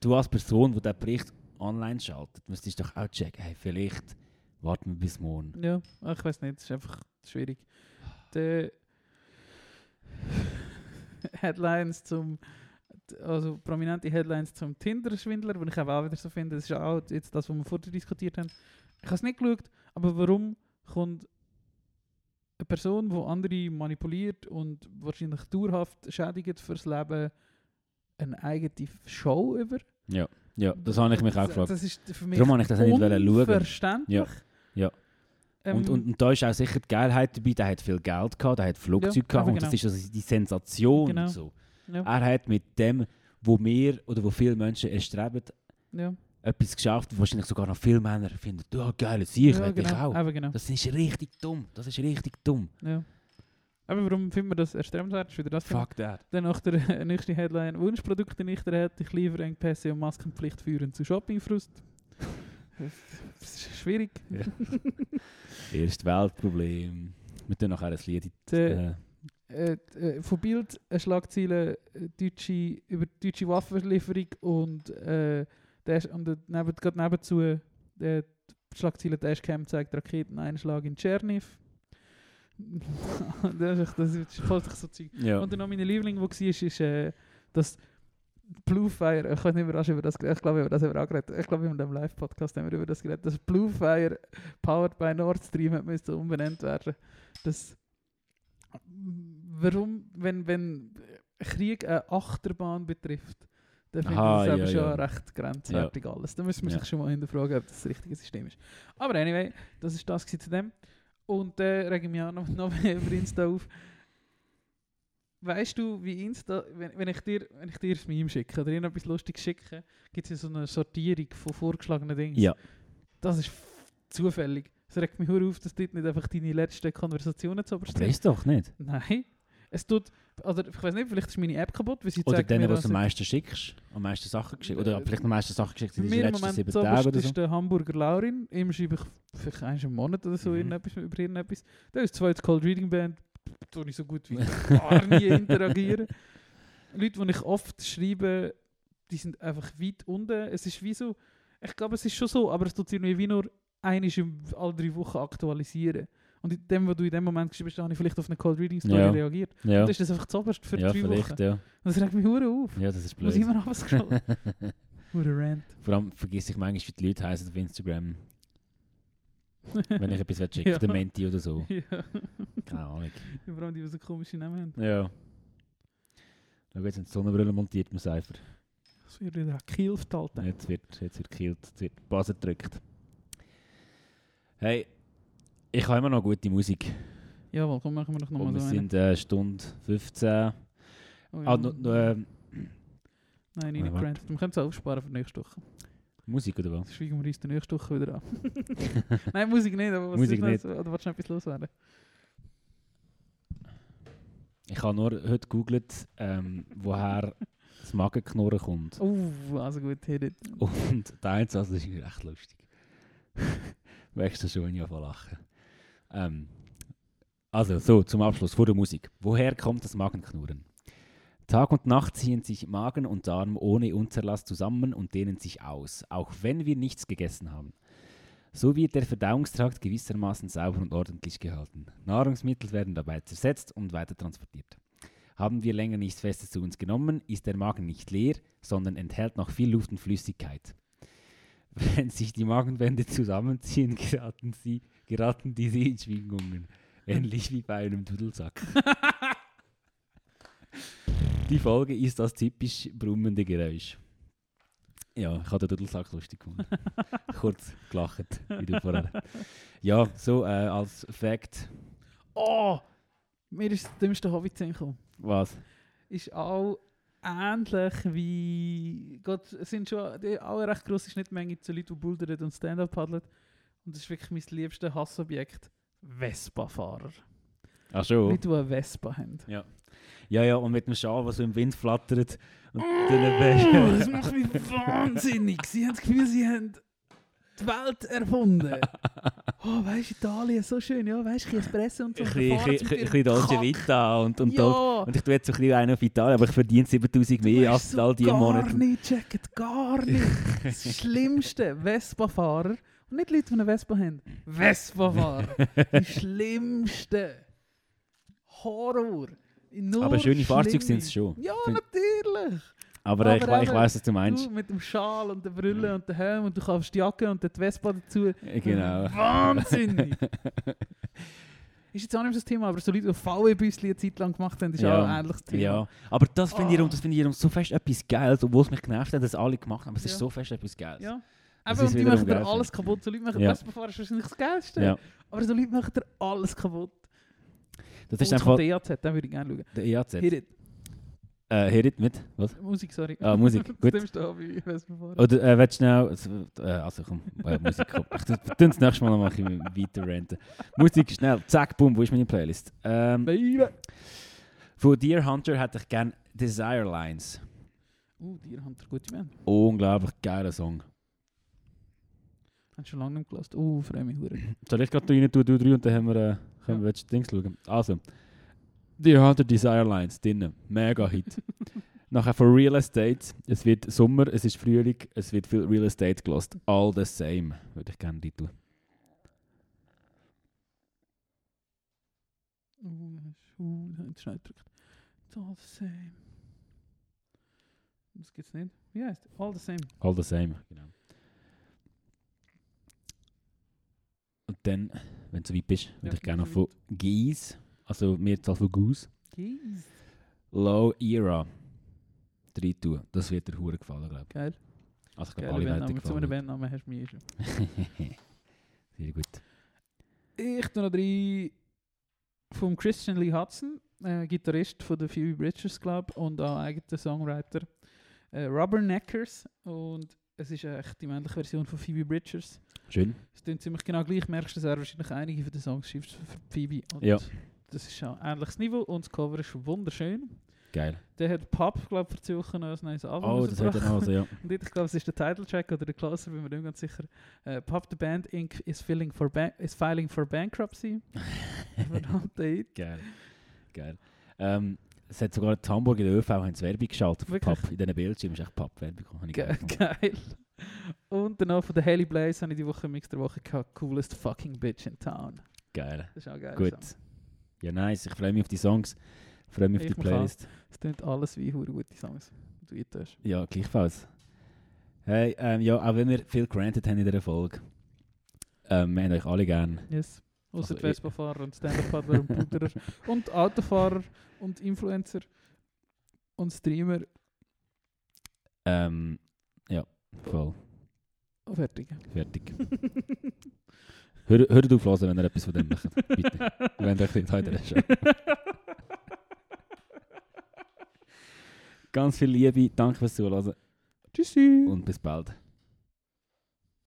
du als Person, die diesen Bericht online schaltet, müsstest doch auch checken, hey, vielleicht warten wir bis morgen. Ja, ich weiß nicht, es ist einfach schwierig. Die Headlines zum also prominente Headlines zum Tinder-Schwindler, wo ich auch wieder so finde, das ist auch jetzt das, was wir vorher diskutiert haben. Ich habe es nicht geschaut, aber warum kommt eine Person, die andere manipuliert und wahrscheinlich dauerhaft schädigt fürs Leben, eine eigene Show über? Ja, ja, das habe ich mich auch Das- gefragt. Das ist für mich Darum habe ich das nicht schauen. unverständlich. Ja, ja. Ähm, Und, und, und da ist auch sicher die Geilheit dabei, der hat viel Geld gehabt, der hat Flugzeug Ja, gehabt und das genau. ist also die Sensation Genau. so. ja, Er hat mit dem, wo wir oder wo viele Menschen erstreben, ja, etwas geschafft, wahrscheinlich sogar noch viele Männer finden, du, geil, ja, hätte ich genau, auch. eben genau. Das ist richtig dumm, das ist richtig dumm. Ja. Aber warum finden wir das erstrebenswert? Ist wieder das Thema. Fuck that. Dann noch der äh, nächste Headline: Wunschprodukte nicht erhältlich, Lieferengpässe und Maskenpflicht führen zu Shoppingfrust. Das ist schwierig. Ja. Erst Weltproblem. Wir tun nachher ein Lied. Äh, äh, äh, von Bild eine Schlagzeile äh, deutsche, über deutsche Waffenlieferung und, äh, Dash, und neben, gerade nebenzu äh, die Schlagzeile Dashcam zeigt Raketeneinschlag in Tscherniv. das, ist, das ist voll so Zeug. ja. Und dann noch meine Liebling, die war, ist, ist äh, das Bluefire, ich weiß nicht mehr über das ich glaube, über das haben wir auch geredet. Ich glaube, in dem Live-Podcast haben wir über das geredet, dass Bluefire powered by Nord Stream hat müsste umbenannt werden. Das, warum, wenn, wenn Krieg eine Achterbahn betrifft, dann finde ich das eben ja, schon ja. recht grenzwertig alles. Da müssen wir sich schon mal hinterfragen, ob das das richtige System ist. Aber anyway, das ist das zu dem. Und dann rege ich mich auch noch, noch mehr über Insta auf. Weißt du, wie Insta, wenn, wenn, ich dir, wenn ich dir das Meme schicke oder irgendetwas Lustiges schicke, gibt es ja so eine Sortierung von vorgeschlagenen Dingen. ja. Das ist zufällig. Es regt mich auf, dass dort nicht einfach deine letzten Konversationen zu Aber stehen. ist doch nicht. Nein. Es tut, oder ich weiß nicht, vielleicht ist meine App kaputt, weil sie Oder zeigt denen, was du am meisten schickst. Am meisten Sachen geschickt. Oder Äh, vielleicht am meisten Sachen geschickt in den letzten Moment sieben Tagen oder so. ist der Hamburger Laurin. Ihm schreibe ich vielleicht einmal im Monat oder so Mhm. irgendetwas, über irgendetwas. Der ist zwar jetzt Cold Reading Band, wo ich so gut wie gar nie interagieren. Leute, die ich oft schreibe, die sind einfach weit unten. Es ist wie so, ich glaube, es ist schon so, aber es tut sich irgendwie wie nur einmal alle drei Wochen aktualisieren. Und in dem, was du in dem Moment geschrieben hast, habe ich vielleicht auf eine Cold Reading Story Ja. reagiert. Ja, Und ist das einfach zuoberst für ja drei vielleicht, Wochen. ja. Und das regt mich hure auf. Ja, das ist Muss blöd. immer abscrollen. Hure Rant. Vor allem vergesse ich manchmal, wie die Leute heißen auf Instagram. Wenn ich etwas schicken Ja. der Menti oder so. ja. Keine Ahnung. Vor allem die, die so komische Namen haben. Ja. Schau, jetzt sind die Sonnenbrille montiert im Cypher. Das wird wieder gekilft, Alter. Jetzt wird, jetzt wird gekillt, jetzt wird die Base gedrückt. Hey, ich habe immer noch gute Musik. Jawohl, komm, machen wir doch nochmal Und wir so eine. sind äh, Stunde 15. Oh, Ah, no, no, äh, Nein, nicht granted. Wir können es aufsparen für nächste Woche. Musik oder was? Schweigen wir uns die nächste Woche wieder an. Nein, Musik nicht, aber was Musik ist noch nicht. so- Oder willst du noch etwas loswerden? Ich habe nur heute gegoogelt, ähm, woher das Magenknurren kommt. Oh, also gut, hit it. Und der eins, das ist echt lustig. Wächst du schon, wenn ich lachen. Ähm, also, so, zum Abschluss, vor der Musik. Woher kommt das Magenknurren? Tag und Nacht ziehen sich Magen und Darm ohne Unterlass zusammen und dehnen sich aus, auch wenn wir nichts gegessen haben. So wird der Verdauungstrakt gewissermaßen sauber und ordentlich gehalten. Nahrungsmittel werden dabei zersetzt und weiter transportiert. Haben wir länger nichts Festes zu uns genommen, ist der Magen nicht leer, sondern enthält noch viel Luft und Flüssigkeit. Wenn sich die Magenwände zusammenziehen, geraten, sie, geraten diese in Schwingungen. Ähnlich wie bei einem Dudelsack. Die Folge ist das typisch brummende Geräusch. Ja, ich habe den Dudelsack lustig gefunden. Kurz gelacht, wie du vorher. Ja, so äh, als Fact. Oh! Mir ist das dümmste Hobby gekommen. Was? Ist auch ähnlich wie. Gott, es sind schon die, auch eine recht grosse Schnittmenge zu Leuten, die bouldern und Stand-up paddeln. Und das ist wirklich mein liebstes Hassobjekt. Vespa-Fahrer. Ach schon. Leute, die eine Vespa haben. Ja, ja, und mit dem Schal, der so im Wind flattert. Und Oh, dann das macht mich wahnsinnig. Sie haben das Gefühl, sie haben die Welt erfunden. Oh, weißt du, Italien, so schön, ja, weißt du, Espresso und so. Ein bisschen- Dolce. Vita und, und, ja, und ich tue jetzt so ein bisschen einen auf Italien, aber ich verdiene 7000 du mehr als so all die gar Monate. nicht checket, gar nicht. Das Schlimmste, Vespa-Fahrer. Nicht Leute, die eine Vespa haben. Vespa-Fahrer. Die schlimmste. Horror. Nur Aber schöne Fahrzeuge sind es schon. Ja, Find- natürlich. Aber, ich, Aber ich eben, weiß, was du meinst. Du mit dem Schal und der Brille und der Helm und du kaufst die Jacke und die Vespa dazu. Genau. Wahnsinnig! ist jetzt auch nicht so das Thema, aber so Leute, die VW-Büsschen eine Zeit lang gemacht haben, ist Ja, auch ein ähnliches Thema. Ja, aber das finde ich, Ah. das finde ich so fest etwas Geiles, obwohl es mich genervt hat, dass alle gemacht haben, aber es ist Ja. so fest etwas Geiles. Ja. Und die machen dir alles kaputt. So Leute machen Ja. Vespa-Fahren ist wahrscheinlich das Geilste. Ja. Aber so Leute machen dir alles kaputt. Das ist einfach der EAZ, den würde ich gerne schauen. der EAZ. Hit it. Äh, it mit, was? Musik, sorry. Ah, Musik, gut. nimmst du an bei Vespa-Fahren. Oder äh, willst du schnell, also, äh, also komm, äh, Musik, komm. Ich tu tu das nächste Mal noch mal ein weiter ranten. Musik, schnell, zack, boom, wo ist meine Playlist? Ähm, Baby! von Deer Hunter hätte ich gerne Desire Lines. Uh, Deer Hunter, gute Band. Unglaublich geiler Song. Hast du schon lange nicht gelassen. Uh, freue mich. Soll ich gerade rein tun, du drei und dann haben wir, äh, können wir jetzt Dings schauen. Also, Deer Hunter Desire Lines, drinnen, mega Hit. Nachher von Real Estate, es wird Sommer, es ist Frühling, es wird viel Real Estate gelost. All the same, würde ich gerne die tun. Uh, hat schnell gedrückt. It's all the same. Das gibt's nicht. Wie heißt All the same. All the same, genau. Dann, wenn du so weit bist, würde Ja, ich gerne noch von Geese, also Mehrzahl von Goose, Keys. Low Era rein tun. Das wird dir hure gefallen, glaube Geil. ich. Also ich glaube, alle werden dir Bandname. Zu gefallen. Bandnamen hast du eh schon. Sehr gut. Ich tue noch drei vom Christian Lee Hudson, äh, Gitarrist von der Phoebe Bridgers Club und auch eigener Songwriter. Äh, Rubberneckers und es ist echt die männliche Version von Phoebe Bridgers. Schön. Es klingt ziemlich genau gleich, merkst du, dass er wahrscheinlich einige von den Songs schreibt für Phoebe. Und Ja. Das ist ein ähnliches Niveau und das Cover ist wunderschön. Geil. Der hat Pop, glaube ich, versuchen als neues Album Oh, das hat er noch ja. Und ich glaube, es ist der Titeltrack oder der Closer, bin mir nicht ganz sicher. Äh, Pop the Band Inc. is, filing for, ban is filing for bankruptcy. Geil. Geil. Ähm, es hat sogar in Hamburg in der ÖV haben Werbung geschaltet für? Pub. In diesen Bildschirmen ist echt Pub-Werbung. Ge geil. Und dann noch von der Haley Blaze habe ich die Woche Mix der Woche gehabt. Coolest fucking bitch in town. Geil. Das ist auch geil. Gut. Ja, nice. Ich freue mich auf die Songs. Ich freue mich auf Ich die mich auch. Playlist. Es klingt alles wie hure gute Songs. die Du tust. Ja, gleichfalls. Hey, ähm, ja, auch wenn wir viel granted haben in dieser Folge, ähm, wir haben euch alle gern. Yes. Außer Also die Vespa-Fahrer und Stand-Up-Paddler und Puderer. und Autofahrer und Influencer und Streamer. Ähm, ja, voll. Oh, fertig. Fertig. Hör, hört auf, hören, wenn ihr etwas von dem macht. Bitte. Wenn ihr euch nicht heute schon. Ganz viel Liebe, danke fürs Zuhören Tschüssi. und bis bald.